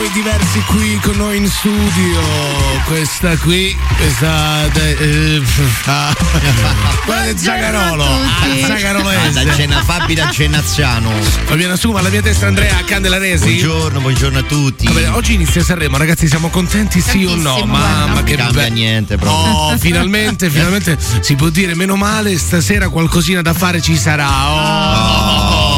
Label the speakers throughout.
Speaker 1: siamo i diversi qui con noi in studio. Questa qui, questa eh, ah, quella del Zagarolo. Ah, il
Speaker 2: Ah, da. Cena Fabi da Cenaziano.
Speaker 1: Fabiana Suma, alla mia destra Andrea Candelaresi.
Speaker 2: Buongiorno, buongiorno a tutti.
Speaker 1: Va bene, oggi inizia Sanremo, ragazzi, siamo contenti sì o no? Mamma
Speaker 2: guarda.
Speaker 1: che
Speaker 2: Non cambia niente proprio.
Speaker 1: Oh, finalmente, finalmente si può dire meno male, stasera qualcosina da fare ci sarà. Oh.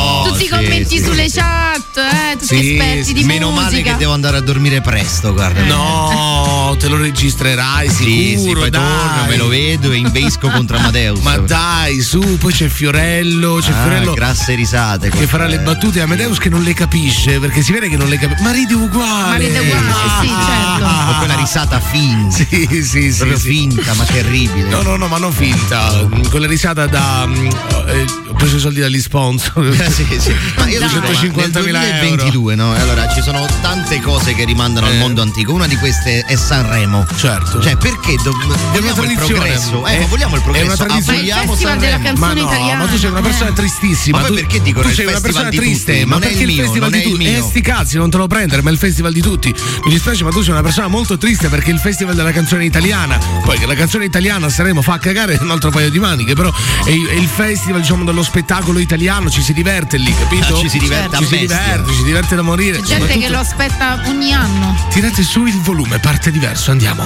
Speaker 3: Tutti i commenti
Speaker 2: sì,
Speaker 3: sulle chat, eh, tutti
Speaker 1: Sì,
Speaker 3: esperti di
Speaker 2: Meno
Speaker 3: musica.
Speaker 2: male che devo andare a dormire presto, guarda.
Speaker 1: No, te lo registrerai
Speaker 2: Sì,
Speaker 1: sicuro,
Speaker 2: sì, poi
Speaker 1: dai.
Speaker 2: torno, me lo vedo e invesco contro Amadeus.
Speaker 1: Ma dai, su, poi c'è Fiorello, c'è
Speaker 2: Ah,
Speaker 1: Fiorello
Speaker 2: grasse risate.
Speaker 1: che farà le battute e Amadeus che non le capisce, perché si vede che non le capisce. Ma ride uguale.
Speaker 3: Ma ride uguale, sì, certo.
Speaker 2: Con quella risata finta.
Speaker 1: Sì, sì, sì.
Speaker 2: Proprio
Speaker 1: sì.
Speaker 2: finta, ma terribile.
Speaker 1: No, no, no, ma non finta. Quella risata da. mm, eh, ho preso i soldi dagli sponsor.
Speaker 2: sì, sì. Ma io ma
Speaker 1: 250.000
Speaker 2: nel
Speaker 1: euro.
Speaker 2: 2022, no? Allora, ci sono tante cose che rimandano al
Speaker 1: Eh.
Speaker 2: mondo antico. Una di queste è Sanremo.
Speaker 1: Certo.
Speaker 2: Cioè, perché do-
Speaker 1: È una
Speaker 2: vogliamo il progresso? Eh,
Speaker 1: È-
Speaker 2: ma vogliamo il
Speaker 1: è
Speaker 2: progresso?
Speaker 1: una tradizione.
Speaker 3: Il festival della
Speaker 2: Sanremo.
Speaker 3: canzone
Speaker 1: Ma no,
Speaker 3: italiana.
Speaker 1: ma tu sei una persona
Speaker 3: eh.
Speaker 1: tristissima.
Speaker 2: Ma
Speaker 1: tu,
Speaker 2: perché dicono
Speaker 1: tu
Speaker 2: il
Speaker 1: sei una
Speaker 2: festival
Speaker 1: persona triste, ma
Speaker 2: Non è
Speaker 1: perché
Speaker 2: il
Speaker 1: il
Speaker 2: mio,
Speaker 1: festival
Speaker 2: non
Speaker 1: di
Speaker 2: è il
Speaker 1: tutti? Eh,
Speaker 2: mio.
Speaker 1: sti cazzi, non te lo prendere, ma è il festival di tutti. Mi dispiace, ma tu sei una persona molto triste perché il festival della canzone italiana. Poi che la canzone italiana a Sanremo fa cagare un altro paio di maniche, però è, è il festival, diciamo, dello spettacolo italiano, ci si diverte lì, capito?
Speaker 2: Ah, ci si diverte a
Speaker 1: Ci si
Speaker 2: bestia.
Speaker 1: diverte, ci si diverte da morire.
Speaker 3: C'è gente che lo aspetta ogni anno.
Speaker 1: Tirate su il volume, parte diverso, andiamo.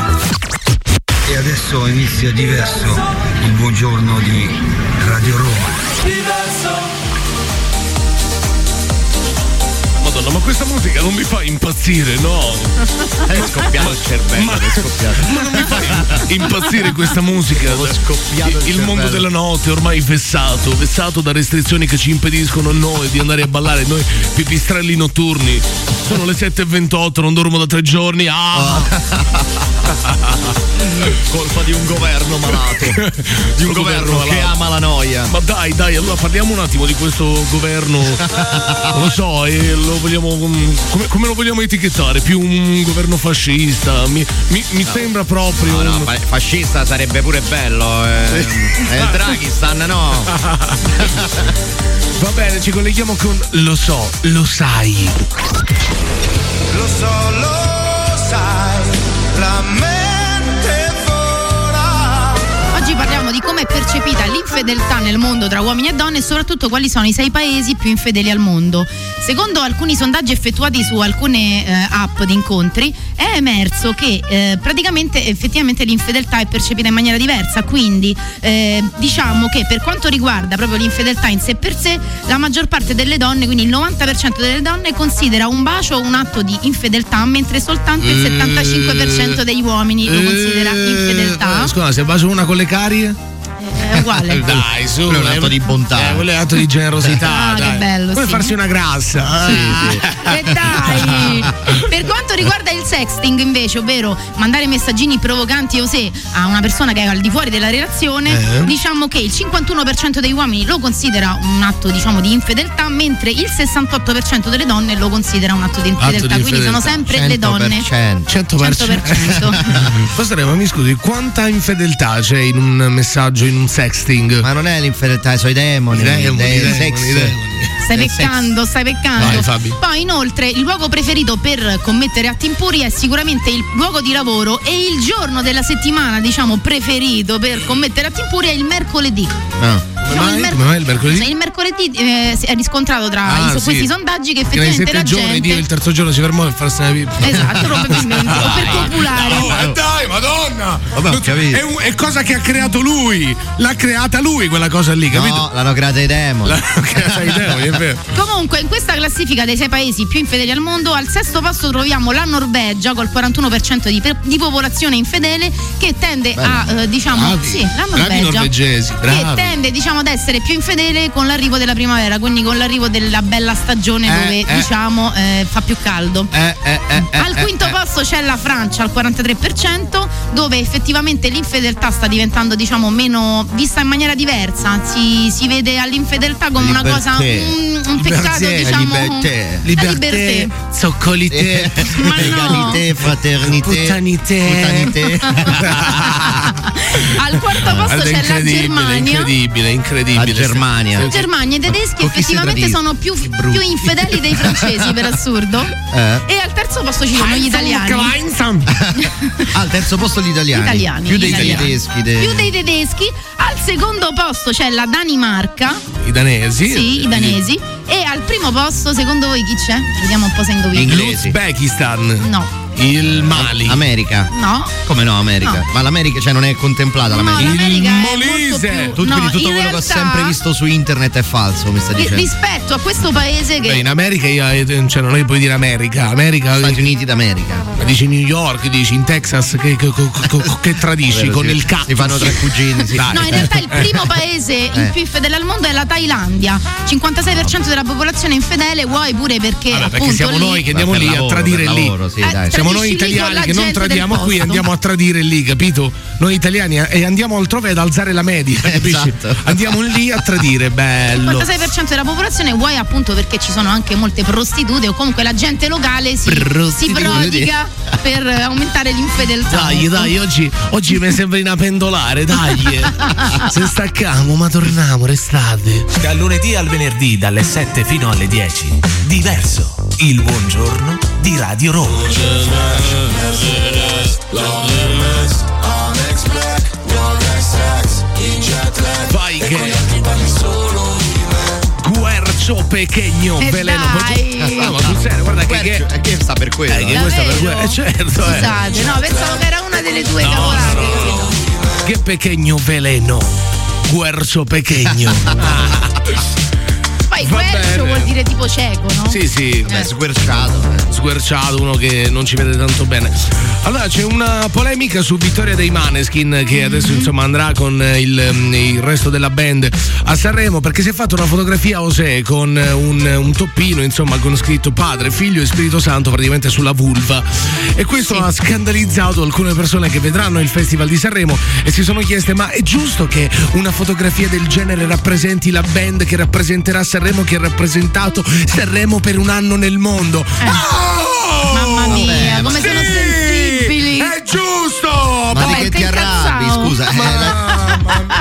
Speaker 4: E adesso inizia diverso il buongiorno di Radio Roma.
Speaker 1: Madonna, ma questa musica non mi fa impazzire, no?
Speaker 2: È scoppiato il cervello,
Speaker 1: Ma-
Speaker 2: è scoppiato.
Speaker 1: Ma non mi fa impazzire questa musica.
Speaker 2: Avevo scoppiato il
Speaker 1: il mondo della notte ormai vessato, vessato da restrizioni che ci impediscono a noi di andare a ballare, noi pipistrelli notturni. Sono le 7.28, non dormo da tre giorni. Ah!
Speaker 2: Colpa di un governo malato. di un governo
Speaker 1: governo
Speaker 2: che ama la noia.
Speaker 1: Ma dai, dai, allora parliamo un attimo di questo governo. Lo so, e lo vogliamo. Come, come lo vogliamo etichettare? Più un governo fascista? Mi, mi- mi sembra proprio.
Speaker 2: No, no, fa- fascista sarebbe pure bello. Eh. È il Dragistan, no?
Speaker 1: Va bene, ci colleghiamo con Lo so, lo sai.
Speaker 5: Lo so, lo sai La mente
Speaker 3: come è percepita l'infedeltà nel mondo tra uomini e donne e soprattutto quali sono i sei paesi più infedeli al mondo. Secondo alcuni sondaggi effettuati su alcune eh, app di incontri è emerso che eh, praticamente effettivamente l'infedeltà è percepita in maniera diversa, quindi eh, diciamo che per quanto riguarda proprio l'infedeltà in sé per sé, la maggior parte delle donne, quindi il 90% delle donne considera un bacio un atto di infedeltà, mentre soltanto il 75% degli uomini lo considera infedeltà.
Speaker 1: Eh, scusa, se bacio una con le carie?
Speaker 3: Uguale.
Speaker 1: Dai, su.
Speaker 2: Quello è un atto di bontà.
Speaker 1: Eh, quello è un atto di generosità.
Speaker 3: Ah, che bello,
Speaker 1: Come
Speaker 3: sì.
Speaker 1: farsi una grassa.
Speaker 3: Ah, E dai! Per quanto riguarda il sexting invece, ovvero mandare messaggini provocanti o se a una persona che è al di fuori della relazione,
Speaker 1: Eh?
Speaker 3: diciamo che il 51% degli uomini lo considera un atto diciamo di infedeltà, mentre il 68% delle donne lo considera un atto di infedeltà.
Speaker 1: di
Speaker 3: Quindi sono sempre le donne.
Speaker 2: 100%.
Speaker 3: 100%.
Speaker 1: Pastorè, ma mi scusi, quanta infedeltà c'è in un messaggio, in un sexting?
Speaker 2: Ma non è l'infedeltà, sono i demoni.
Speaker 1: I demoni, i demoni,
Speaker 2: sex.
Speaker 1: i demoni.
Speaker 3: Stai peccando, stai peccando.
Speaker 1: Vai.
Speaker 3: Poi inoltre il luogo preferito per commettere atti impuri è sicuramente il luogo di lavoro e il giorno della settimana, diciamo, preferito per commettere atti impuri è il mercoledì.
Speaker 1: Ah. Come
Speaker 3: Diciamo,
Speaker 1: mai?
Speaker 3: il mer-
Speaker 1: Come mai il mercoledì?
Speaker 3: Cioè, il mercoledì eh, si è riscontrato tra
Speaker 1: Ah,
Speaker 3: i- su
Speaker 1: sì.
Speaker 3: questi sondaggi che
Speaker 1: Che
Speaker 3: effettivamente
Speaker 1: sette
Speaker 3: la
Speaker 1: giorni
Speaker 3: gente
Speaker 1: Dio il terzo giorno si fermò per farsi una pipì.
Speaker 3: Esatto, probabilmente, o per copulare.
Speaker 1: Oh, eh, dai, madonna!
Speaker 2: Vabbè, ho
Speaker 1: Non-
Speaker 2: capito.
Speaker 1: È, un- è cosa che ha creato lui. L'ha creata lui quella cosa lì, capito?
Speaker 2: No, l'hanno creata i demoni.
Speaker 1: L'ha creata i demoni, è vero.
Speaker 3: Comunque, in questa classifica dei sei paesi più infedeli al mondo, al sesto posto troviamo la Norvegia col 41% di, pe- di popolazione infedele che tende a, eh, diciamo,
Speaker 1: Bravi.
Speaker 3: sì, la Norvegia. che tende, diciamo, ad essere più infedele con l'arrivo della primavera, quindi con l'arrivo della bella stagione
Speaker 1: Eh,
Speaker 3: dove,
Speaker 1: eh.
Speaker 3: diciamo, eh, fa più caldo.
Speaker 1: Eh, eh,
Speaker 3: Al quinto posto c'è la Francia al 43%, dove effettivamente l'infedeltà sta diventando, diciamo, meno vista in maniera diversa. Si, si vede all'infedeltà come una cosa, un, un peccato,
Speaker 1: Liberté,
Speaker 3: diciamo.
Speaker 2: liberté.
Speaker 3: Liberté.
Speaker 1: zoccolite,
Speaker 3: Ma no.
Speaker 2: Fraternité.
Speaker 1: Puttanité.
Speaker 2: Puttanité.
Speaker 3: Al quarto posto
Speaker 1: Guarda,
Speaker 3: c'è la Germania.
Speaker 1: incredibile, incredibile.
Speaker 2: La Germania.
Speaker 3: La Germania e i tedeschi
Speaker 2: Con chi si
Speaker 3: effettivamente sono più, più infedeli dei francesi, per assurdo.
Speaker 2: Eh?
Speaker 3: E al terzo posto ci sono gli italiani.
Speaker 2: Al terzo posto gli italiani.
Speaker 3: Italiani,
Speaker 2: Più dei
Speaker 3: italiani.
Speaker 2: tedeschi. dei-
Speaker 3: Più dei tedeschi. Al secondo posto c'è la Danimarca.
Speaker 1: I danesi.
Speaker 3: Sì, i danesi. E al primo posto, secondo voi chi c'è? Vediamo un po' se indovini.
Speaker 2: Inglesi.
Speaker 1: L'Uzbekistan.
Speaker 3: No,
Speaker 1: Il Mali.
Speaker 2: America.
Speaker 3: no.
Speaker 2: Come no, America?
Speaker 3: No.
Speaker 2: Ma l'America, cioè, non è contemplata
Speaker 3: No,
Speaker 2: l'America.
Speaker 3: l'America è
Speaker 1: Molise.
Speaker 3: più
Speaker 2: Tut-
Speaker 3: no,
Speaker 2: quindi tutto
Speaker 3: in
Speaker 2: quello che ho
Speaker 3: realtà,
Speaker 2: sempre visto su internet è falso, mi sta dicendo.
Speaker 3: rispetto a questo paese che
Speaker 1: Beh, in America io, eh, cioè, non è puoi dire America. America.
Speaker 2: Stati Uniti d'America.
Speaker 1: Dici New York, dici in Texas che, che- che- che tradisci
Speaker 2: Vero,
Speaker 1: con il cazzo.
Speaker 2: si fanno tre cugini, sì.
Speaker 3: No, in realtà il primo paese il
Speaker 2: Eh.
Speaker 3: più infedele al mondo è la Thailandia. 56% della popolazione è infedele, vuoi pure perché
Speaker 1: Vabbè, perché
Speaker 3: appunto
Speaker 1: siamo
Speaker 3: lì
Speaker 1: noi che andiamo lì
Speaker 2: lavoro,
Speaker 1: a tradire lì.
Speaker 2: lavoro, sì,
Speaker 3: Eh,
Speaker 2: dai.
Speaker 1: Siamo noi
Speaker 3: lì con
Speaker 1: italiani che non tradiamo qui, andiamo a tradire lì, capito? Noi italiani eh, e andiamo altrove ad alzare la media, capisci?
Speaker 2: Esatto.
Speaker 1: Andiamo lì a tradire,
Speaker 3: Il
Speaker 1: bello.
Speaker 3: 56% della popolazione vuoi appunto perché ci sono anche molte prostitute o comunque la gente locale si, si prodiga per aumentare l'infedeltà.
Speaker 1: Dai, dai, oggi, oggi mi sembri una pendolare, dai. Se staccamo, ma torniamo, restate.
Speaker 6: Dal lunedì al venerdì dalle 7 fino alle 10. Diverso. Il buongiorno di Radio Roma.
Speaker 1: Vai che. Guercio pequeño,
Speaker 3: E
Speaker 1: veleno.
Speaker 3: dai.
Speaker 1: No, ma sul serio, guarda che. che
Speaker 2: Eh, che sta per quello.
Speaker 1: eh, che
Speaker 2: eh.
Speaker 1: questa per
Speaker 3: Davvero?
Speaker 1: que- eh, certo, eh.
Speaker 3: Scusate, no, pensavo che era una delle due cavolate. capito?
Speaker 1: Che pequeño veleno. Guercio pequeño.
Speaker 3: Poi guercio vuol dire tipo cieco, no?
Speaker 1: sì, sì.
Speaker 2: Beh, sguerciato. eh.
Speaker 1: sguerciato, uno che non ci vede tanto bene. Allora c'è una polemica su Vittoria dei Maneskin che adesso insomma andrà con eh, il, mm, il resto della band a Sanremo perché si è fatta una fotografia a Osè con eh, un, un toppino insomma con scritto Padre, Figlio e Spirito Santo praticamente sulla vulva e questo ha scandalizzato alcune persone che vedranno il Festival di Sanremo e si sono chieste ma è giusto che una fotografia del genere rappresenti la band che rappresenterà Sanremo che ha rappresentato Sanremo per un anno nel mondo? Oh!
Speaker 3: Mamma mia, come sono sensibili.
Speaker 1: È giusto!
Speaker 2: Ma di
Speaker 3: Vabbè,
Speaker 2: che
Speaker 3: te
Speaker 2: ti arrabbi, scusa? Eh,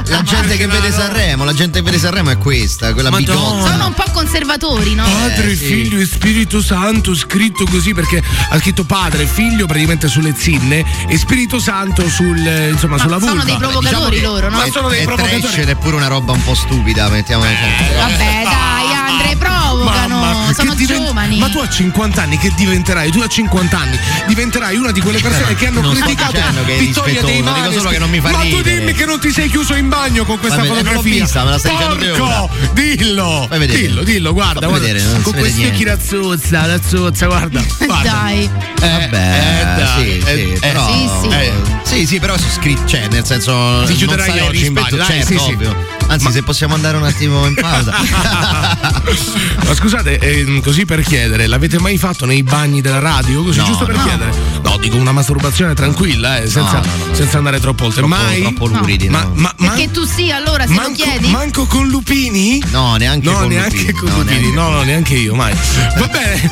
Speaker 2: la, gente che vede Sanremo, la gente che vede Sanremo è questa, quella bigotta.
Speaker 3: Sono un po' conservatori, no?
Speaker 1: Padre,
Speaker 2: Eh, sì.
Speaker 1: figlio e Spirito Santo, scritto così perché ha scritto padre, figlio praticamente sulle zinne e Spirito Santo sul, eh, insomma,
Speaker 3: Ma
Speaker 1: sulla vulva.
Speaker 3: sono dei provocatori
Speaker 1: che-
Speaker 3: loro, no?
Speaker 1: Ma sono dei
Speaker 2: è
Speaker 1: provocatori.
Speaker 2: trash ed è pure una roba un po' stupida, mettiamo
Speaker 3: Vabbè, dai, Andre, provocano.
Speaker 1: Mamma,
Speaker 3: sono
Speaker 1: che diven-
Speaker 3: giovani.
Speaker 1: Ma tu a 50 anni che diventerai? Tu a 50 anni diventerai una di quelle persone che hanno criticato Vittoria dei
Speaker 2: rispettoso, dico solo che non mi fa
Speaker 1: Ma tu
Speaker 2: ridere.
Speaker 1: dimmi che non ti sei chiuso in bagno con questa
Speaker 2: Vabbè,
Speaker 1: fotografia.
Speaker 2: vista, me la stai
Speaker 1: Porco, dillo.
Speaker 2: Fai vedere.
Speaker 1: Dillo, dillo, guarda, guarda.
Speaker 2: vedere,
Speaker 1: con questi occhi da zozza, da zozza, guarda. guarda.
Speaker 3: Dai.
Speaker 2: Vabbè,
Speaker 1: eh, dai,
Speaker 2: sì,
Speaker 1: eh,
Speaker 2: sì,
Speaker 1: eh,
Speaker 2: però,
Speaker 3: sì, sì.
Speaker 2: eh, sì, sì, però sono scritti, cioè, nel senso.
Speaker 1: Ti
Speaker 2: non
Speaker 1: chiuderai oggi in bagno, dai,
Speaker 2: certo,
Speaker 1: sì, sì.
Speaker 2: ovvio. Anzi, se possiamo andare un attimo in pausa.
Speaker 1: Ma scusate, ehm, così per chiedere, l'avete mai fatto nei bagni della radio? Così,
Speaker 2: No,
Speaker 1: giusto per
Speaker 2: no.
Speaker 1: chiedere? No, dico una masturbazione tranquilla, eh, senza,
Speaker 2: No, no, no.
Speaker 1: senza andare troppo oltre.
Speaker 2: troppo,
Speaker 1: mai?
Speaker 2: troppo luridi,
Speaker 1: Ma,
Speaker 2: no.
Speaker 1: ma, ma-
Speaker 3: Perché tu sì, allora, se lo
Speaker 1: manco,
Speaker 3: chiedi.
Speaker 1: manco con lupini?
Speaker 2: No, neanche
Speaker 1: No,
Speaker 2: con
Speaker 1: neanche
Speaker 2: Lupini.
Speaker 1: con
Speaker 2: No,
Speaker 1: lupini.
Speaker 2: neanche.
Speaker 1: No, no, neanche io, mai. Va bene.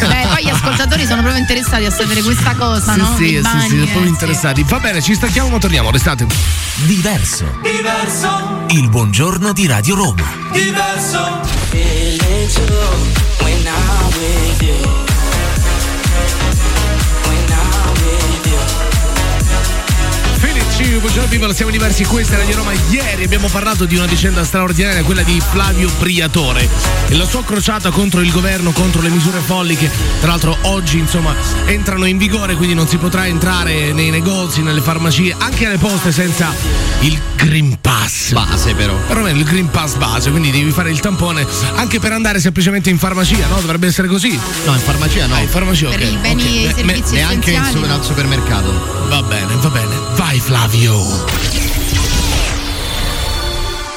Speaker 3: Beh, poi gli ascoltatori sono proprio interessati a sapere questa cosa,
Speaker 1: sì,
Speaker 3: no?
Speaker 1: sì,
Speaker 3: Dei
Speaker 1: sì,
Speaker 3: bagni,
Speaker 1: sì,
Speaker 3: eh,
Speaker 1: proprio
Speaker 3: sì.
Speaker 1: interessati. Va bene, ci stacchiamo, ma torniamo, restate.
Speaker 6: Diverso.
Speaker 5: Diverso,
Speaker 6: Il buongiorno di Radio Roma.
Speaker 5: diverso.
Speaker 1: Felici, buongiorno people, siamo diversi, questa è Radio Roma. Ieri abbiamo parlato di una vicenda straordinaria, quella di Flavio Briatore e la sua crociata contro il governo, contro le misure folli che tra l'altro oggi insomma entrano in vigore, quindi non si potrà entrare nei negozi, nelle farmacie, anche alle poste senza il Green Pass.
Speaker 2: Base però.
Speaker 1: Perlomeno il Green Pass base, quindi devi fare il tampone anche per andare semplicemente in farmacia, no? Dovrebbe essere così.
Speaker 2: No, in farmacia no.
Speaker 1: Ah, in farmacia,
Speaker 3: Per
Speaker 1: ok.
Speaker 3: i beni
Speaker 1: ok.
Speaker 3: e i servizi
Speaker 2: Neanche in al supermercato.
Speaker 1: Va bene, va bene. Vai Flavio.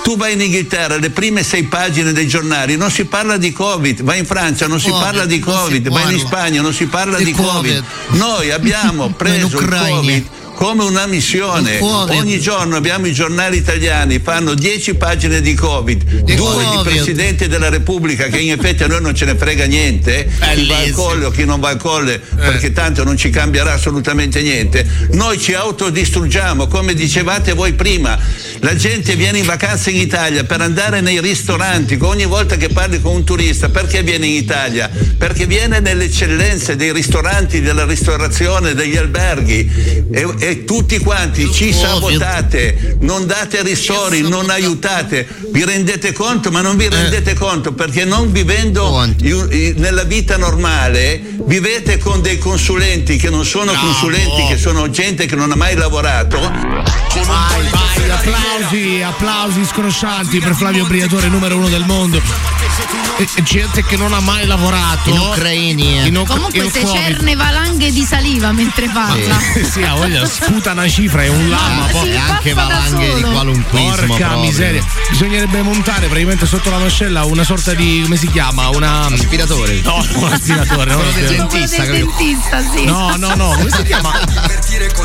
Speaker 7: Tu vai in Inghilterra, le prime sei pagine dei giornali, non si parla di Covid, vai in Francia, non si
Speaker 2: Covid,
Speaker 7: parla di Covid, vai in. Spagna, non si parla
Speaker 2: Di
Speaker 7: di Covid.
Speaker 2: Covid.
Speaker 7: Noi abbiamo preso il. Covid come una missione. Ogni giorno abbiamo i giornali italiani, fanno 10 pagine di Covid,
Speaker 2: Di
Speaker 7: due di
Speaker 2: Covid.
Speaker 7: Presidente della Repubblica, che in effetti a noi non ce ne frega niente, chi va al
Speaker 1: Bellissimo.
Speaker 7: colle o chi non va al colle, perché tanto non ci cambierà assolutamente niente. Noi ci autodistruggiamo, come dicevate voi prima. La gente viene in vacanza in Italia per andare nei ristoranti, ogni volta che parli con un turista, perché viene in Italia? Perché viene nelle eccellenze dei ristoranti, della ristorazione, degli alberghi e, e tutti quanti ci sabotate, non date ristori, non aiutate, vi rendete conto, ma non vi rendete conto? Perché non vivendo nella vita normale vivete con dei consulenti che non sono consulenti, che sono gente che non ha mai lavorato.
Speaker 1: Vai, vai, applausi, applausi scroscianti per Flavio Briatore, numero uno del mondo. E- e gente che non ha mai lavorato.
Speaker 2: In ucraini.
Speaker 1: In Uc-
Speaker 3: Comunque
Speaker 1: in
Speaker 3: se cerne valanghe di saliva mentre parla.
Speaker 1: Eh, sì, ha voglia, sputa una cifra, è un lama.
Speaker 3: Ma
Speaker 1: poi.
Speaker 3: sì,
Speaker 2: E anche valanghe di
Speaker 3: solo.
Speaker 2: qualunquismo
Speaker 1: Porca
Speaker 2: proprio.
Speaker 1: miseria, bisognerebbe montare praticamente sotto la mascella una sorta di. come si chiama? Una.
Speaker 2: Aspiratore.
Speaker 1: No, un aspiratore, no?
Speaker 2: Del dentista,
Speaker 3: del dentista, sì.
Speaker 1: No, no, no, come si chiama?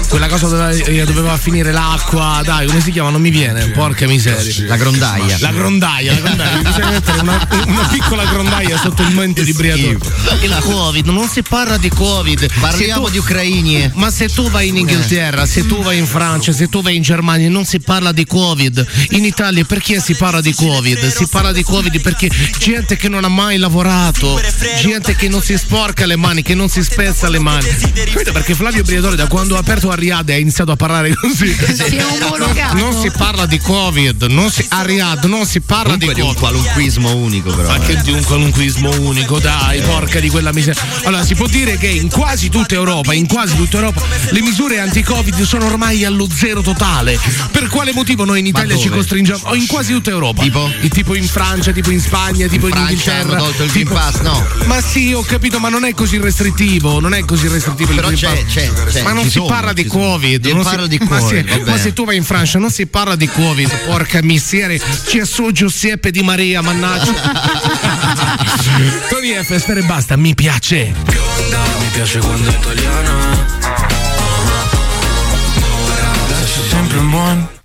Speaker 1: Quella cosa dove eh, doveva finire l'acqua, dai, come si chiama? Non mi viene, porca miseria.
Speaker 2: La grondaia.
Speaker 1: La grondaia, la grondaia, bisogna mettere una, una piccola grondaia sotto il mento di Briatore. Il Covid, non si parla di Covid.
Speaker 2: Parliamo
Speaker 1: tu-
Speaker 2: di ucraini.
Speaker 1: Ma se tu vai in Inghilterra, se tu vai in Francia, se tu vai in Germania, non si parla di Covid. In Italia perché si parla di Covid? Si parla di Covid perché gente che non ha mai lavorato, gente che non si sporca le mani, che non si spezza le mani. Capito? Perché Flavio Briatore da quando ha aperto a Riyadh ha iniziato a parlare così.
Speaker 3: Si è.
Speaker 1: Non si parla di Covid, non si, a Riyadh non si parla
Speaker 2: Comunque
Speaker 1: di
Speaker 2: di un
Speaker 1: Covid.
Speaker 2: qualunquismo unico però.
Speaker 1: Ma
Speaker 2: eh.
Speaker 1: Che di un qualunquismo unico, dai, porca di quella miseria. Allora, si può dire che in quasi tutta Europa, in quasi tutta Europa, le misure anti-Covid sono ormai allo zero totale. Per quale motivo noi in Italia ci costringiamo? O in quasi tutta Europa.
Speaker 2: Tipo?
Speaker 1: E tipo in Francia, tipo in Spagna, tipo in,
Speaker 2: Francia
Speaker 1: Inghilterra.
Speaker 2: hanno tolto il Green
Speaker 1: tipo-
Speaker 2: Pass, no?
Speaker 1: Ma sì, ho capito, ma non è così restrittivo, non è così restrittivo il
Speaker 2: Però
Speaker 1: Green
Speaker 2: c'è,
Speaker 1: Pass.
Speaker 2: c'è, c'è,
Speaker 1: Ma non si
Speaker 2: sono,
Speaker 1: parla di. Covid.
Speaker 2: Si
Speaker 1: non
Speaker 2: parla
Speaker 1: si-
Speaker 2: di
Speaker 1: ma,
Speaker 2: Covid,
Speaker 1: sì,
Speaker 2: vabbè.
Speaker 1: ma se tu vai in Francia non si parla di Covid, porca miseria. C'è su Giuseppe Di Maria, mannaggia. Tony F, spera e basta, mi piace.
Speaker 5: Mi piace quando è italiana. Lascia sempre un buon.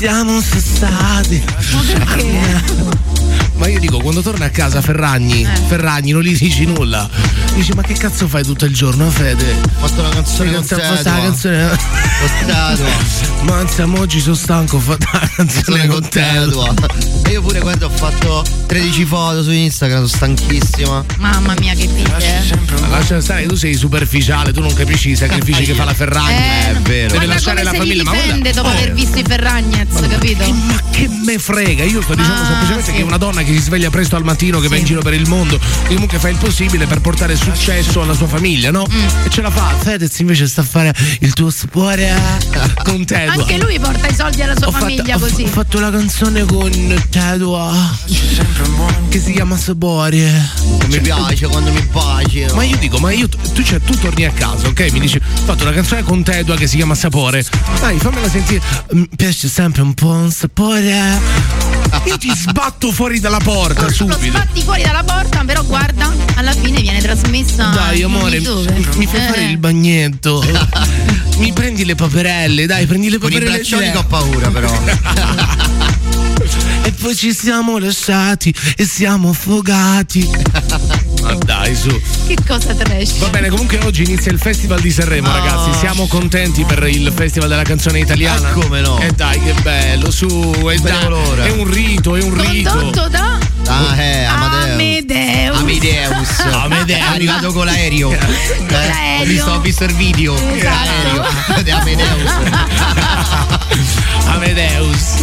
Speaker 1: Poi ci siamo sessati. Ma io dico, quando torna a casa Ferragni, Ferragni non gli dici nulla. Dici, ma che cazzo fai tutto il giorno, Fede?
Speaker 2: Ho fatto una canzone con
Speaker 1: Fa
Speaker 2: te,
Speaker 1: sta
Speaker 2: tua.
Speaker 1: canzone.
Speaker 2: Ho stato.
Speaker 1: Manza, mo oggi sono stanco, ho fatto la canzone con te.
Speaker 2: E io pure quando ho fatto 13 foto su Instagram, sono stanchissima.
Speaker 3: Mamma mia che eh.
Speaker 1: Ma lascia stare, tu sei superficiale, tu non capisci i sacrifici che fa la Ferragni.
Speaker 3: Eh,
Speaker 2: È vero.
Speaker 1: Deve
Speaker 3: Guarda
Speaker 1: lasciare la famiglia,
Speaker 3: li
Speaker 1: ma guarda-
Speaker 3: dopo
Speaker 1: Oh.
Speaker 3: aver visto i Ferragnez, capito?
Speaker 1: Ma che me frega, io sto dicendo
Speaker 3: Ah,
Speaker 1: semplicemente
Speaker 3: sì.
Speaker 1: che una donna che si sveglia presto al mattino, che va in giro per il mondo, che comunque fa il possibile per portare successo alla sua famiglia, no?
Speaker 3: Mm.
Speaker 1: E ce la fa. Fedez invece sta a fare il tuo spore con Tedua.
Speaker 3: Anche lui porta i soldi alla sua
Speaker 1: Ho fatto,
Speaker 3: famiglia
Speaker 1: ho-
Speaker 3: così.
Speaker 1: ho fatto la canzone con Tedua che si chiama Sabore.
Speaker 2: Mi piace quando mi baci.
Speaker 1: Ma io dico, ma io tu, cioè, tu torni a casa, ok? Mi dici, ho fatto una canzone con Tedua che si chiama Sapore. Dai, fammela sentire. Mi piace sempre un po' un sapore. Io ti sbatto fuori dalla porta
Speaker 3: Lo
Speaker 1: subito.
Speaker 3: sbatti fuori dalla porta, però guarda, alla fine viene trasmessa.
Speaker 1: Dai, amore, mi fai
Speaker 3: Eh.
Speaker 1: fare il bagnetto. mi prendi le paperelle, dai, prendi le
Speaker 2: Con i
Speaker 1: paperelle.
Speaker 2: braccioli ho paura, però.
Speaker 1: E poi ci siamo lasciati e siamo affogati. Dai, su.
Speaker 3: Che cosa trash.
Speaker 1: Va bene, comunque oggi inizia il Festival di Sanremo,
Speaker 2: No.
Speaker 1: ragazzi. Siamo contenti per il Festival della canzone italiana.
Speaker 2: Eh, come no?
Speaker 1: E dai, che bello, su. È,
Speaker 2: l'ora.
Speaker 1: è un rito, è un rito.
Speaker 3: Condotto da
Speaker 2: Ah, eh, Amadeus.
Speaker 3: Amedeus.
Speaker 2: Amadeus.
Speaker 1: Amadeus.
Speaker 2: È arrivato con l'aereo. Eh, ho, visto, ho visto il video.
Speaker 3: Esatto.
Speaker 2: L'aereo di Amadeus.
Speaker 1: Amadeus.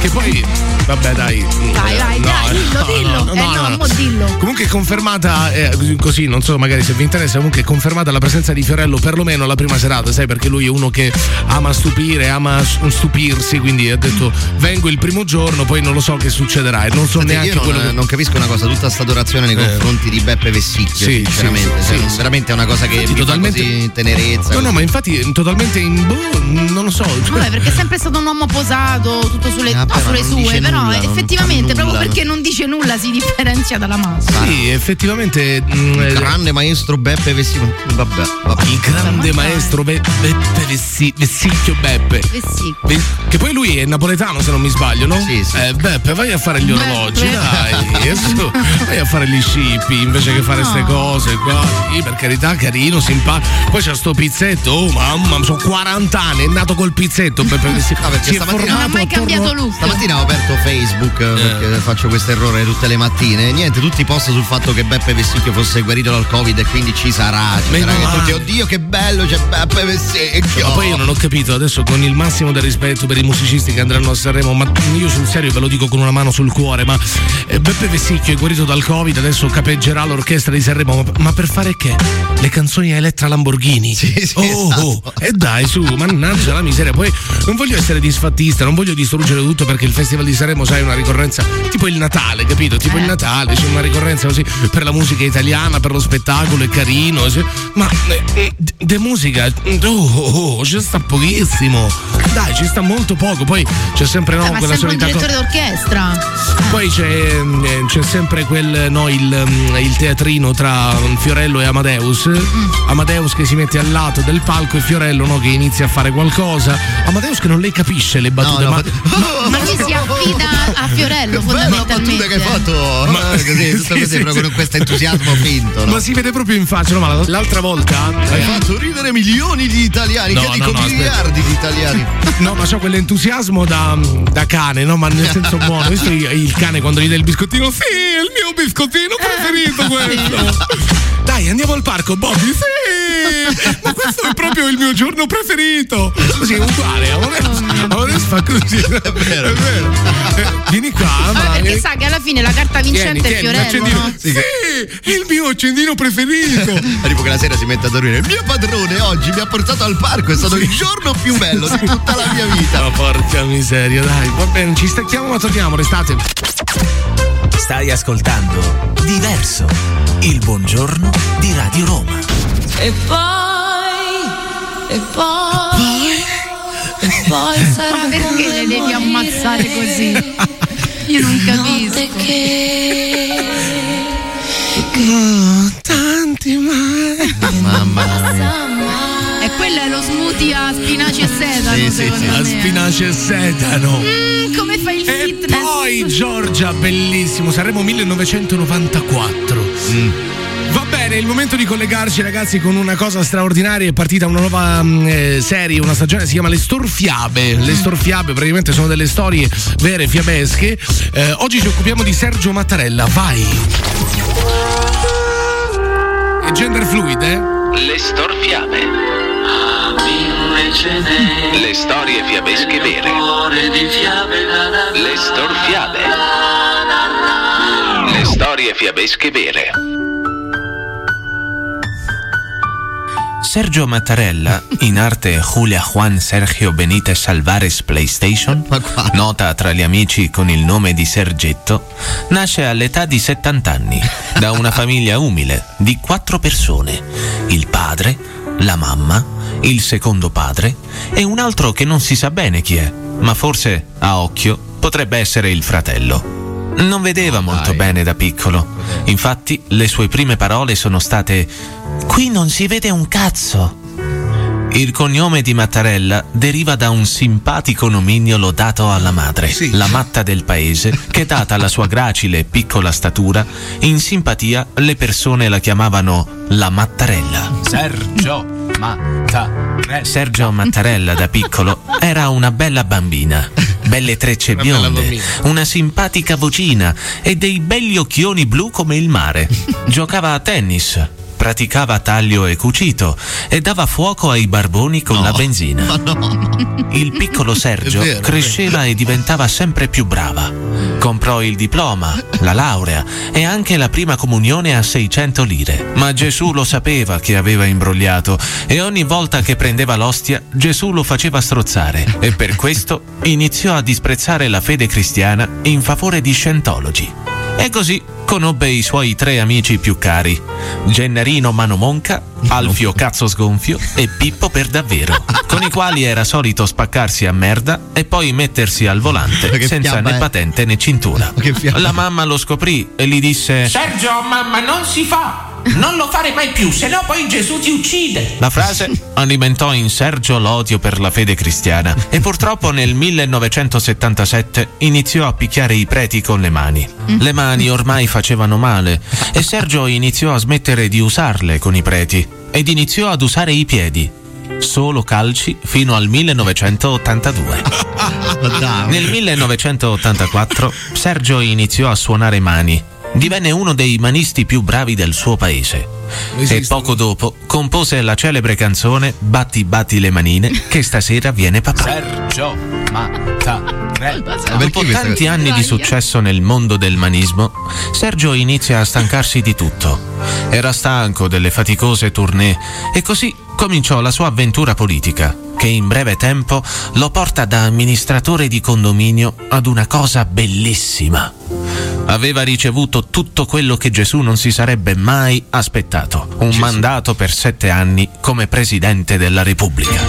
Speaker 1: Che poi, vabbè, dai.
Speaker 3: Vai, vai,
Speaker 1: No,
Speaker 3: dai, dillo,
Speaker 1: no,
Speaker 3: dillo.
Speaker 1: no,
Speaker 3: eh
Speaker 1: no,
Speaker 3: no,
Speaker 1: no.
Speaker 3: mo dillo.
Speaker 1: Comunque è confermata, eh, così non so magari se vi interessa, comunque è confermata la presenza di Fiorello perlomeno alla prima serata, sai perché lui è uno che ama stupire, ama stupirsi, quindi ha detto vengo il primo giorno, poi non lo so che succederà e non so
Speaker 2: Senti,
Speaker 1: neanche
Speaker 2: io
Speaker 1: quello
Speaker 2: non,
Speaker 1: che...
Speaker 2: non capisco una cosa, tutta sta adorazione nei
Speaker 1: Eh.
Speaker 2: confronti di Beppe Vessicchio,
Speaker 1: Sì,
Speaker 2: sinceramente.
Speaker 1: sì,
Speaker 2: cioè,
Speaker 1: sì,
Speaker 2: veramente è una cosa che
Speaker 1: Infatti,
Speaker 2: mi
Speaker 1: totalmente-
Speaker 2: fa così tenerezza.
Speaker 1: No, no,
Speaker 2: così.
Speaker 1: ma infatti totalmente in boh, non lo so. cioè-
Speaker 3: Vabbè, perché è sempre stato un uomo posato, tutto sulle,
Speaker 2: Ah,
Speaker 3: no, sulle sue, però
Speaker 2: nulla, non
Speaker 3: effettivamente,
Speaker 2: fa
Speaker 3: proprio
Speaker 2: nulla.
Speaker 3: perché non dice nulla, si differenzia dalla massa.
Speaker 1: Sì, effettivamente. mm,
Speaker 2: Il
Speaker 1: eh,
Speaker 2: grande maestro Beppe Vessicchio. Vabbè, vabbè.
Speaker 1: il grande maestro Be- Beppe Vessi- Vessicchio Beppe.
Speaker 3: Eh sì.
Speaker 1: Ve- Che poi lui è napoletano se non mi sbaglio, no?
Speaker 2: Sì, sì.
Speaker 1: Eh, Beppe, vai a fare gli orologi,
Speaker 3: Beppe.
Speaker 1: dai. Vai a fare gli scippi invece che fare queste
Speaker 3: No.
Speaker 1: cose qua. Sì, per carità, carino, simpatico. Poi c'è sto pizzetto, oh mamma, sono 40 anni, è nato col pizzetto. Beppe Vessicchio.
Speaker 2: Perché
Speaker 1: Si è
Speaker 2: stamattina-
Speaker 3: Non ha
Speaker 1: formato
Speaker 3: mai cambiato look.
Speaker 2: Stamattina ho aperto Facebook eh, perché faccio questo errore tutte le mattine. Niente, tutti post sul fatto che Beppe Vessicchio fosse guarito dal Covid e quindi ci sarà. Ci
Speaker 1: Meno
Speaker 2: sarà che
Speaker 1: male.
Speaker 2: tutti, oddio che bello, c'è Beppe Vessicchio.
Speaker 1: Ma poi io non ho capito adesso con il massimo del rispetto per i musicisti che andranno a Sanremo, ma io sul serio ve lo dico con una mano sul cuore, ma eh, Beppe Vessicchio è guarito dal Covid, adesso capeggerà l'orchestra di Sanremo, ma, per fare che? Le canzoni a Elettra Lamborghini.
Speaker 2: Sì, sì,
Speaker 1: oh, oh,
Speaker 2: esatto.
Speaker 1: e dai su, mannaggia la miseria. Poi non voglio essere disfattista, non voglio distruggere tutto perché il Festival di Sanremo sai è una ricorrenza tipo il Natale, capito? Tipo il Natale, c'è una ricorrenza così per la musica italiana, per lo spettacolo, è carino, sì. ma eh, eh, de musica, oh, oh, oh, ci sta pochissimo. Dai, ci sta molto poco, poi c'è sempre no,
Speaker 3: Eh, ma è
Speaker 1: quella
Speaker 3: sempre un
Speaker 1: solita cosa.
Speaker 3: direttore d'orchestra.
Speaker 1: Poi c'è, eh, c'è sempre quel, no, il, mm, il teatrino tra mm, Fiorello e Amadeus.
Speaker 3: Mm.
Speaker 1: Amadeus che si mette al lato del palco e Fiorello no, che inizia a fare qualcosa. Amadeus che non le capisce le battute,
Speaker 2: no,
Speaker 1: ma,
Speaker 2: fate-
Speaker 3: Ma lui si affida a Fiorello,
Speaker 2: Che bella battuta
Speaker 3: fondamentalmente.
Speaker 2: che hai fatto.
Speaker 1: Ma-
Speaker 2: così, tutto
Speaker 1: sì,
Speaker 2: così,
Speaker 1: sì,
Speaker 2: proprio
Speaker 1: sì.
Speaker 2: con questo entusiasmo finto. No?
Speaker 1: ma si vede proprio in faccia. No, ma l'altra volta.
Speaker 2: Hai
Speaker 1: eh,
Speaker 2: fatto ridere milioni di italiani,
Speaker 1: No,
Speaker 2: che dico
Speaker 1: no, no,
Speaker 2: miliardi di italiani.
Speaker 1: No, ma c'ho quell'entusiasmo da, da cane, no? Ma nel senso buono. Hai visto il, cane quando gli dai il biscottino? Sì, è il mio biscottino preferito questo. Dai, andiamo al parco, Bobby. Sì! Ma questo è proprio il mio giorno preferito. Così è uguale. Amadeus, Amadeus fa così. È
Speaker 2: vero.
Speaker 1: È vero. Eh, Vieni qua, ma.
Speaker 3: perché sa che alla fine la carta vincente
Speaker 1: Tieni,
Speaker 3: è Fiorello, no?
Speaker 1: Sì, è il mio accendino preferito.
Speaker 2: Arrivo che la sera si mette a dormire. Il mio padrone oggi mi ha portato al parco, è stato il giorno più bello di tutta la mia vita.
Speaker 1: Ma porca miseria, dai, va bene, ci stacchiamo ma torniamo, restate.
Speaker 6: Stai ascoltando Diverso, il buongiorno di Radio Roma.
Speaker 8: E poi, e poi, e poi sarà
Speaker 3: Ma perché le devi
Speaker 8: morire.
Speaker 3: ammazzare così? Io non capisco.
Speaker 8: Notte che
Speaker 1: tanti male.
Speaker 2: Mamma
Speaker 3: E quello è lo smoothie a spinaci e sedano,
Speaker 2: Sì, sì,
Speaker 3: secondo
Speaker 2: sì.
Speaker 3: me.
Speaker 1: A spinace e sedano.
Speaker 3: Mm, come fai il
Speaker 1: E
Speaker 3: fitness?
Speaker 1: poi Giorgia, bellissimo, saremo 1994.
Speaker 2: Mm.
Speaker 1: Va bene, è il momento di collegarci ragazzi con una cosa straordinaria, è partita una nuova mm, eh, serie, una stagione, si chiama Le Storfiabe. Le Storfiabe praticamente sono delle storie vere, fiabesche. Eh, oggi ci occupiamo di Sergio Mattarella, vai. È gender fluid, eh?
Speaker 9: Le storfiabe. Le storie fiabesche vere. Le storfiabe. Le storie fiabesche vere.
Speaker 6: Sergio Mattarella, in arte Julia Juan Sergio Benitez Alvarez PlayStation, nota tra gli amici con il nome di Sergetto, nasce all'età di 70 anni da una famiglia umile di quattro persone: il padre, la mamma, il secondo padre e un altro che non si sa bene chi è, ma forse a occhio potrebbe essere il fratello. Non vedeva molto bene da piccolo. Infatti, le sue prime parole sono state: Qui non si vede un cazzo. Il cognome di Mattarella deriva da un simpatico nomignolo dato alla madre, la matta del paese, che data la sua gracile e piccola statura, in simpatia le persone la chiamavano la Mattarella.
Speaker 10: Sergio Mattarella.
Speaker 6: Sergio Mattarella da piccolo era una bella bambina, belle trecce bionde, una simpatica vocina e dei belli occhioni blu come il mare. Giocava a tennis, praticava taglio e cucito e dava fuoco ai barboni con la benzina. Il piccolo Sergio
Speaker 1: vero,
Speaker 6: cresceva e diventava sempre più brava. Comprò il diploma, la laurea e anche la prima comunione a 600 lire. Ma Gesù lo sapeva che aveva imbrogliato e ogni volta che prendeva l'ostia Gesù lo faceva strozzare e per questo iniziò a disprezzare la fede cristiana in favore di scientologi. E così conobbe i suoi tre amici più cari, Gennarino Mano Monca, Alfio Cazzo Sgonfio e Pippo per davvero, con i quali era solito spaccarsi a merda e poi mettersi al volante
Speaker 2: Che
Speaker 6: senza
Speaker 2: fiamma
Speaker 6: né
Speaker 2: è?
Speaker 6: patente né cintura. La mamma lo scoprì e gli disse:
Speaker 11: Sergio, mamma, non si fa! Non lo fare mai più, se no poi Gesù ti uccide!
Speaker 6: La frase alimentò in Sergio l'odio per la fede cristiana e purtroppo nel 1977 iniziò a picchiare i preti con le mani. Le mani ormai facevano male e Sergio iniziò a smettere di usarle con i preti ed iniziò ad usare i piedi. Solo calci fino al 1982. Nel 1984 Sergio iniziò a suonare mani. Divenne uno dei manisti più bravi del suo paese. E poco dopo compose la celebre canzone Batti batti le manine che stasera viene papà.
Speaker 10: Sergio Mattarella.
Speaker 6: Dopo tanti anni di successo nel mondo del manismo, Sergio inizia a stancarsi di tutto. Era stanco delle faticose tournée e così cominciò la sua avventura politica, che in breve tempo lo porta da amministratore di condominio ad una cosa bellissima. Aveva ricevuto tutto quello che Gesù non si sarebbe mai aspettato, un mandato per sette anni come Presidente della Repubblica.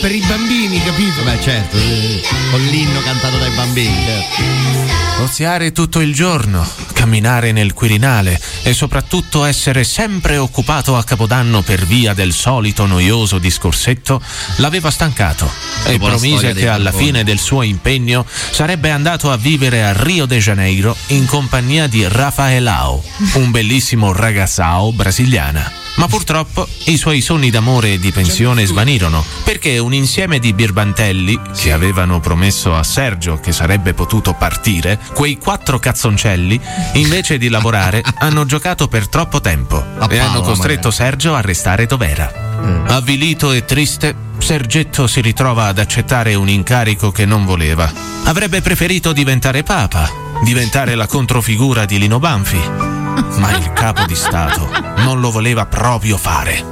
Speaker 1: Per i bambini, capito?
Speaker 2: Beh, certo, eh, con l'inno cantato dai bambini. certo.
Speaker 6: Oziare tutto il giorno, camminare nel Quirinale e soprattutto essere sempre occupato a Capodanno per via del solito noioso discorsetto l'aveva stancato e promise che alla
Speaker 2: barboni.
Speaker 6: fine del suo impegno sarebbe andato a vivere a Rio de Janeiro in compagnia di Rafaelao, un bellissimo ragazzao brasiliana. Ma purtroppo i suoi sogni d'amore e di pensione svanirono perché un insieme di birbantelli che avevano promesso a Sergio che sarebbe potuto partire, quei quattro cazzoncelli, invece di lavorare, hanno giocato per troppo tempo e hanno costretto Sergio a restare dov'era. Avvilito e triste, Sergetto si ritrova ad accettare un incarico che non voleva. Avrebbe preferito diventare papa, diventare la controfigura di Lino Banfi. Ma il capo di Stato non lo voleva proprio fare.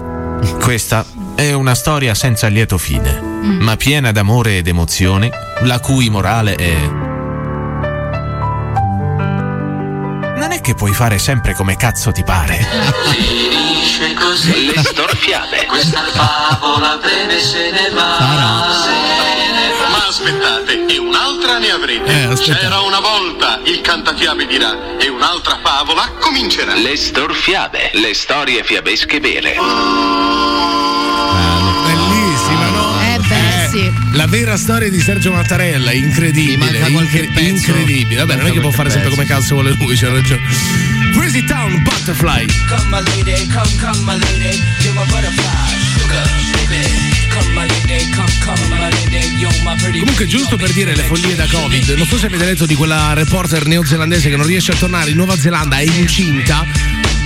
Speaker 6: Questa è una storia senza lieto fine, ma piena d'amore ed emozione, la cui morale è... Non è che puoi fare sempre come cazzo ti pare.
Speaker 9: Così le storfiate. Questa favola breve se ne va.
Speaker 12: Ma aspettate, e un'altra ne avrete.
Speaker 9: Eh.
Speaker 12: C'era una volta, il cantafiabe dirà, e un'altra favola comincerà.
Speaker 9: Le storfiate, le storie fiabesche vere.
Speaker 1: Bellissima, La vera storia di Sergio Mattarella, incredibile.
Speaker 2: manca qualche
Speaker 1: incre-
Speaker 2: pezzo.
Speaker 1: incredibile. Vabbè, non è che può fare sempre come cazzo vuole lui, c'ha ragione. Crazy Town Butterfly.
Speaker 5: Come my lady, come, come my lady, you're my butterfly, sugar, baby.
Speaker 1: Comunque, giusto per dire le follie da Covid, non so se avete letto di quella reporter neozelandese che non riesce a tornare in Nuova Zelanda, è incinta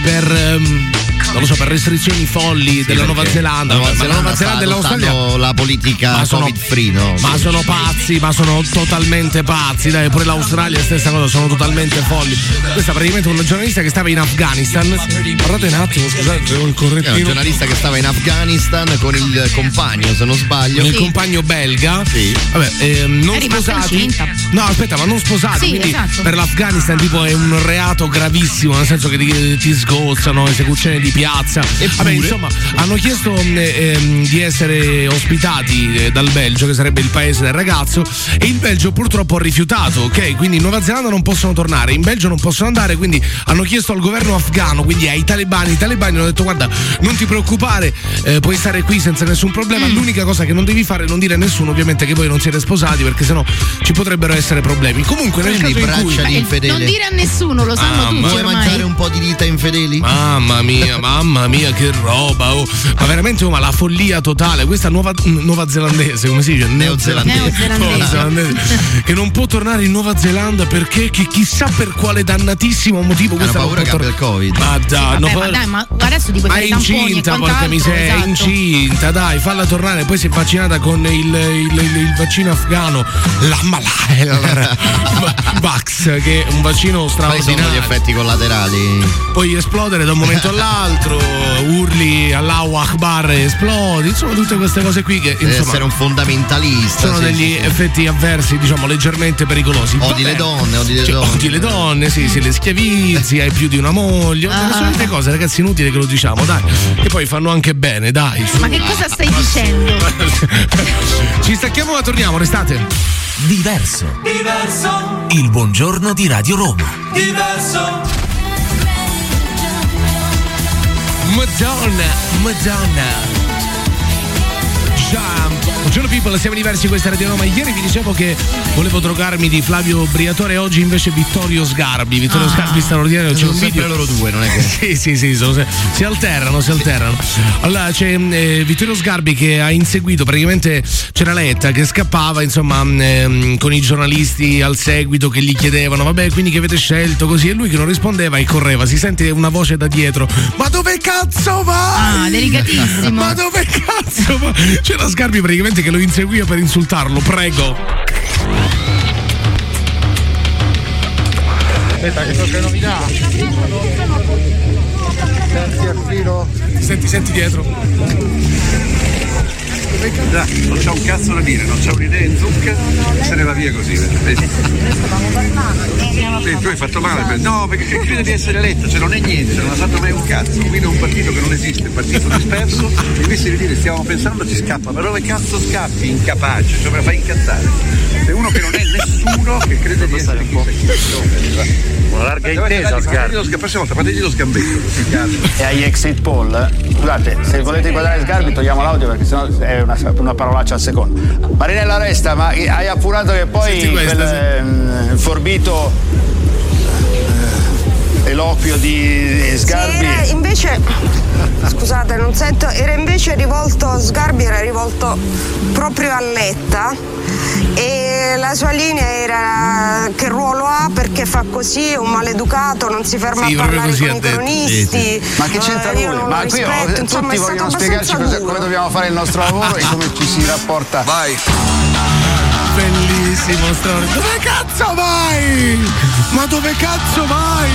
Speaker 1: per. ehm, non lo so, per restrizioni folli della Nuova Zelanda.
Speaker 2: la Nuova Zelanda
Speaker 1: Nuova
Speaker 2: sta
Speaker 1: Zelanda e l'Australia.
Speaker 2: la politica
Speaker 1: Ma sono-
Speaker 2: covid free, no?
Speaker 1: Ma sono pazzi, ma sono totalmente pazzi, dai, pure l'Australia stessa cosa, sono totalmente folli. Questa è praticamente una giornalista che stava in Afghanistan. Guardate un attimo, scusate, c'è un
Speaker 2: È un
Speaker 1: correttino.
Speaker 2: giornalista che stava in Afghanistan con il compagno, se non sbaglio.
Speaker 1: Il compagno belga.
Speaker 2: Sì.
Speaker 1: Vabbè, ehm, non sposati. No, aspetta, ma non sposati.
Speaker 3: Sì,
Speaker 1: quindi
Speaker 3: esatto.
Speaker 1: per l'Afghanistan tipo è un reato gravissimo, nel senso che ti, ti sgozzano, esecuzione di piazza. ragazza. Vabbè, insomma, hanno chiesto mh, ehm, di essere ospitati eh, dal Belgio, che sarebbe il paese del ragazzo, e il Belgio purtroppo ha rifiutato, ok? Quindi in Nuova Zelanda non possono tornare, in Belgio non possono andare, quindi hanno chiesto al governo afghano, quindi ai talebani, i talebani hanno detto guarda, non ti preoccupare, eh, puoi stare qui senza nessun problema, l'unica cosa che non devi fare è non dire a nessuno ovviamente che voi non siete sposati perché sennò ci potrebbero essere problemi. Comunque nel
Speaker 2: Quindi
Speaker 1: caso in cui
Speaker 2: braccia di infedele.
Speaker 3: Non dire a nessuno, lo sanno
Speaker 1: Ah,
Speaker 3: tutti
Speaker 1: ma-
Speaker 2: Vuoi
Speaker 3: ormai.
Speaker 2: mangiare un po' di dita infedeli?
Speaker 1: Mamma mia, mamma mia, che roba! oh. Ma veramente oh, ma la follia totale. Questa nuova, nuova zelandese, come si dice?
Speaker 2: Neozelandese.
Speaker 3: Neozelandese.
Speaker 1: Neozelandese, che non può tornare in Nuova Zelanda perché che chissà per quale dannatissimo motivo
Speaker 2: Hanno
Speaker 1: questa
Speaker 2: paura che abbia il. Covid.
Speaker 1: Ma dai,
Speaker 3: Vabbè,
Speaker 1: hanno
Speaker 3: ma dai, ma adesso ti puoi fare i tamponi
Speaker 1: incinta, porca miseria, è
Speaker 3: esatto.
Speaker 1: incinta, dai, falla tornare. Poi si è vaccinata con il, il- il- il vaccino afghano, la Malaya, Vax, che è un vaccino
Speaker 2: Quali sono gli
Speaker 1: straordinario.
Speaker 2: effetti collaterali?
Speaker 1: Puoi esplodere da un momento all'altro, urli Allahu Akbar e esplodi, insomma tutte queste cose qui che
Speaker 2: Deve
Speaker 1: insomma
Speaker 2: essere un fondamentalista.
Speaker 1: sono
Speaker 2: sì,
Speaker 1: degli
Speaker 2: sì, sì.
Speaker 1: effetti avversi, diciamo, leggermente pericolosi.
Speaker 2: Odi
Speaker 1: Vabbè.
Speaker 2: le donne, odi le
Speaker 1: Cioè,
Speaker 2: donne.
Speaker 1: odi le donne, sì, sì, le schiavizzi, hai più di una moglie.
Speaker 3: Ah.
Speaker 1: Le solite cose, ragazzi, inutili che lo diciamo, dai. Che poi fanno anche bene, dai. su.
Speaker 3: Ma che cosa stai dicendo?
Speaker 1: Ci stacchiamo ma torniamo, restate.
Speaker 6: Diverso.
Speaker 5: Diverso,
Speaker 6: Il buongiorno di Radio Roma.
Speaker 5: diverso.
Speaker 1: Madonna, Madonna. Jump. Buongiorno people, siamo diversi questa Radio Roma. Ieri vi dicevo che volevo drogarmi di Flavio Briatore, oggi invece Vittorio Sgarbi. Vittorio
Speaker 3: Ah.
Speaker 1: Sgarbi straordinario, c'è un video.
Speaker 2: loro due, non è che.
Speaker 1: Sì, sì, sì, sono si alternano, si alternano. Allora c'è eh, Vittorio Sgarbi che ha inseguito, praticamente c'era Letta che scappava, insomma, ehm, con i giornalisti al seguito che gli chiedevano, vabbè, quindi che avete scelto così, e lui che non rispondeva e correva, si sente una voce da dietro, ma dove cazzo vai?
Speaker 3: Ah, delicatissimo.
Speaker 1: Ma dove cazzo vai? C'era Sgarbi praticamente che lo inseguiva per insultarlo, prego.
Speaker 13: Aspetta, che so che novità. Senti.
Speaker 1: Senti, senti dietro.
Speaker 7: non c'ha un cazzo da dire, non c'ha un'idea in zucca, se ne va via così. Vedi? Vedi, tu hai fatto male, no, perché crede di essere eletto, cioè non è niente, non ha fatto mai un cazzo, guida un partito che non esiste, un partito disperso, e invece di dire stiamo pensando ci scappa, ma dove cazzo scappi, incapace, cioè me la fai incazzare. Sei uno che non è nessuno che crede di essere chissà
Speaker 13: Una larga intesa, Sgarbi.
Speaker 7: La prossima volta fategli lo sgambetto.
Speaker 13: E agli exit poll, scusate, se volete inquadrare Sgarbi togliamo l'audio perché sennò è una, una parolaccia al secondo. Marinella Resta, ma hai appurato che poi
Speaker 1: Senti questa,
Speaker 13: quel ehm, forbito eh, eloquio di Sgarbi.
Speaker 14: Era invece, scusate, non sento, era invece rivolto, Sgarbi era rivolto proprio a Letta e la sua linea era che ruolo ha perché fa così, è un maleducato, non si ferma
Speaker 13: Sì,
Speaker 14: a parlare
Speaker 13: così
Speaker 14: con i cronisti.
Speaker 13: Sì, sì. Ma che c'entra
Speaker 14: eh,
Speaker 13: lui?
Speaker 14: non
Speaker 13: Ma qui
Speaker 14: rispetto,
Speaker 13: tutti
Speaker 14: insomma,
Speaker 13: vogliono spiegarci cosa- come dobbiamo fare il nostro lavoro e come ci si rapporta.
Speaker 7: Vai!
Speaker 1: Bellissimo, straordinario. Dove cazzo vai? Ma dove cazzo vai?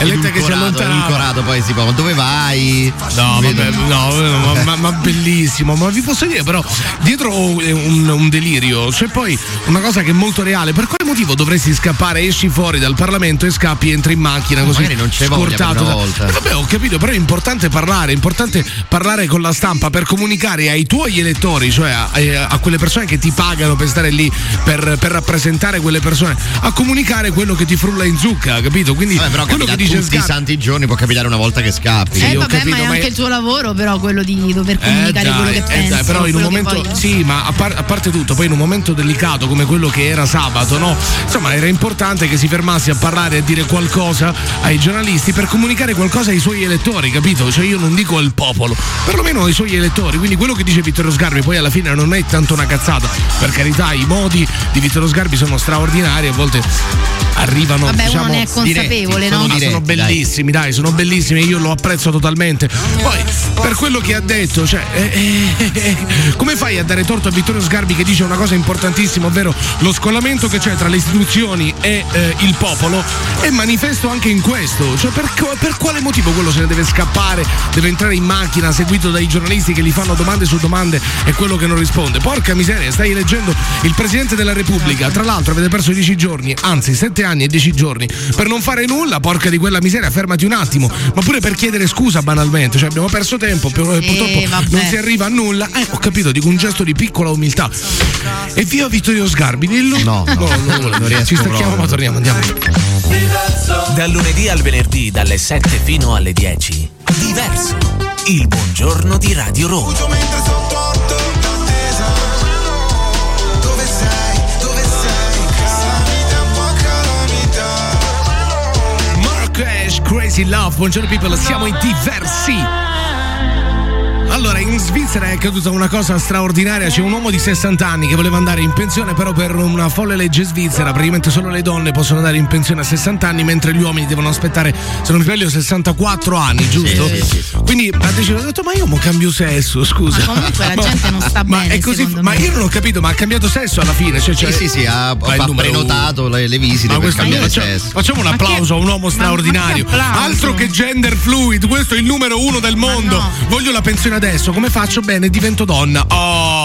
Speaker 1: E Letta che si allontanava.
Speaker 2: edulcorato, poi si può. Dove vai?
Speaker 1: No, vabbè, no, ma, ma- ma bellissimo, ma vi posso dire però, dietro è un, un delirio, c'è poi una cosa che è molto reale, per quale motivo dovresti scappare, esci fuori dal Parlamento e scappi, entri in macchina così
Speaker 2: Magari non c'è voglia per
Speaker 1: scortato
Speaker 2: una
Speaker 1: da-
Speaker 2: volta.
Speaker 1: Eh, vabbè, ho capito, però è importante parlare, è importante parlare con la stampa per comunicare ai tuoi elettori, cioè a, a- a quelle persone che ti pagano per stare lì, per, per rappresentare quelle persone, a comunicare quello che ti frulla in zucca, capito? Quindi
Speaker 2: Vabbè, però
Speaker 1: quello che dice
Speaker 2: tutti i santi giorni, può capitare una volta che scappi.
Speaker 3: eh
Speaker 1: ho
Speaker 3: vabbè,
Speaker 1: capito,
Speaker 3: ma è
Speaker 1: ma
Speaker 3: anche
Speaker 1: è-
Speaker 3: il tuo lavoro, però quello di dover
Speaker 1: Eh,
Speaker 3: comunicare
Speaker 1: dai,
Speaker 3: quello che
Speaker 1: eh,
Speaker 3: pensi.
Speaker 1: dai, però in un momento
Speaker 3: poi-
Speaker 1: sì, ma a, par- a parte tutto, poi in un momento delicato come quello che era sabato, no? Insomma, era importante che si fermasse a parlare e a dire qualcosa ai giornalisti per comunicare qualcosa ai suoi elettori, capito? Cioè io non dico al popolo, perlomeno ai suoi elettori. Quindi quello che dice Vittorio Sgarbi poi alla fine non è tanto una cazzata. Per carità, i modi di Vittorio Sgarbi sono straordinari, a volte arrivano
Speaker 3: Vabbè, uno
Speaker 1: diciamo,
Speaker 3: ne è consapevole, no?
Speaker 1: sono,
Speaker 3: Sono
Speaker 1: sono
Speaker 2: diretti, dai.
Speaker 1: bellissimi, dai. sono bellissimi e io lo apprezzo totalmente. Poi, per quello che ha detto, cioè, eh, eh, eh, come fai a dare torto a Vittorio Sgarbi che dice una cosa importantissima, ovvero lo scollamento che c'è tra le istituzioni e eh, il popolo? È manifesto anche in questo. Cioè, per, per quale motivo quello se ne deve scappare, deve entrare in macchina seguito dai giornalisti che gli fanno domande su domande e quello che non risponde? Porca miseria, stai eleggendo il Presidente della Repubblica. Tra l'altro avete perso 10 giorni, anzi 7 anni e 10 giorni per non fare nulla, porca di quella miseria, fermati un attimo, ma pure per chiedere scusa banalmente, cioè abbiamo perso tempo, più- purtroppo
Speaker 3: vabbè.
Speaker 1: non si arriva a nulla. Eh, ho capito, dico un gesto di piccola umiltà. E via Vittorio Sgarbi, dillo.
Speaker 2: No, no, non riesco
Speaker 1: Ci stacchiamo,
Speaker 2: proprio.
Speaker 1: ma torniamo, andiamo.
Speaker 6: Dal lunedì al venerdì dalle 7 fino alle 10. Diverso. Il buongiorno di Radio Roma.
Speaker 1: Crazy Love, buongiorno people, siamo in diversi. Allora, in Svizzera è accaduta una cosa straordinaria. C'è un uomo di 60 anni che voleva andare in pensione, però per una folle legge svizzera, praticamente solo le donne possono andare in pensione a 60 anni, mentre gli uomini devono aspettare, se non mi sbaglio, 64 anni, giusto?
Speaker 2: Sì, sì, sì.
Speaker 1: Quindi ha deciso, ha detto, ma io mo cambio sesso, scusa.
Speaker 3: Ma comunque la gente non sta
Speaker 1: ma
Speaker 3: bene,
Speaker 1: È così, ma
Speaker 3: me.
Speaker 1: io non ho capito, ma ha cambiato sesso alla fine? Cioè,
Speaker 2: Sì,
Speaker 1: cioè-
Speaker 2: sì, sì, ha,
Speaker 1: Ma il
Speaker 2: ha
Speaker 1: numero
Speaker 2: prenotato le, le visite
Speaker 1: ma
Speaker 2: per cambiare
Speaker 1: facciamo,
Speaker 2: sesso.
Speaker 1: facciamo un
Speaker 3: Ma
Speaker 1: applauso
Speaker 3: che-
Speaker 1: a un uomo
Speaker 3: ma-
Speaker 1: straordinario.
Speaker 3: ma che?
Speaker 1: Altro che gender fluid, questo è il numero uno del mondo.
Speaker 3: no.
Speaker 1: Voglio la pensione adesso. Come faccio? Bene, divento donna. Oh,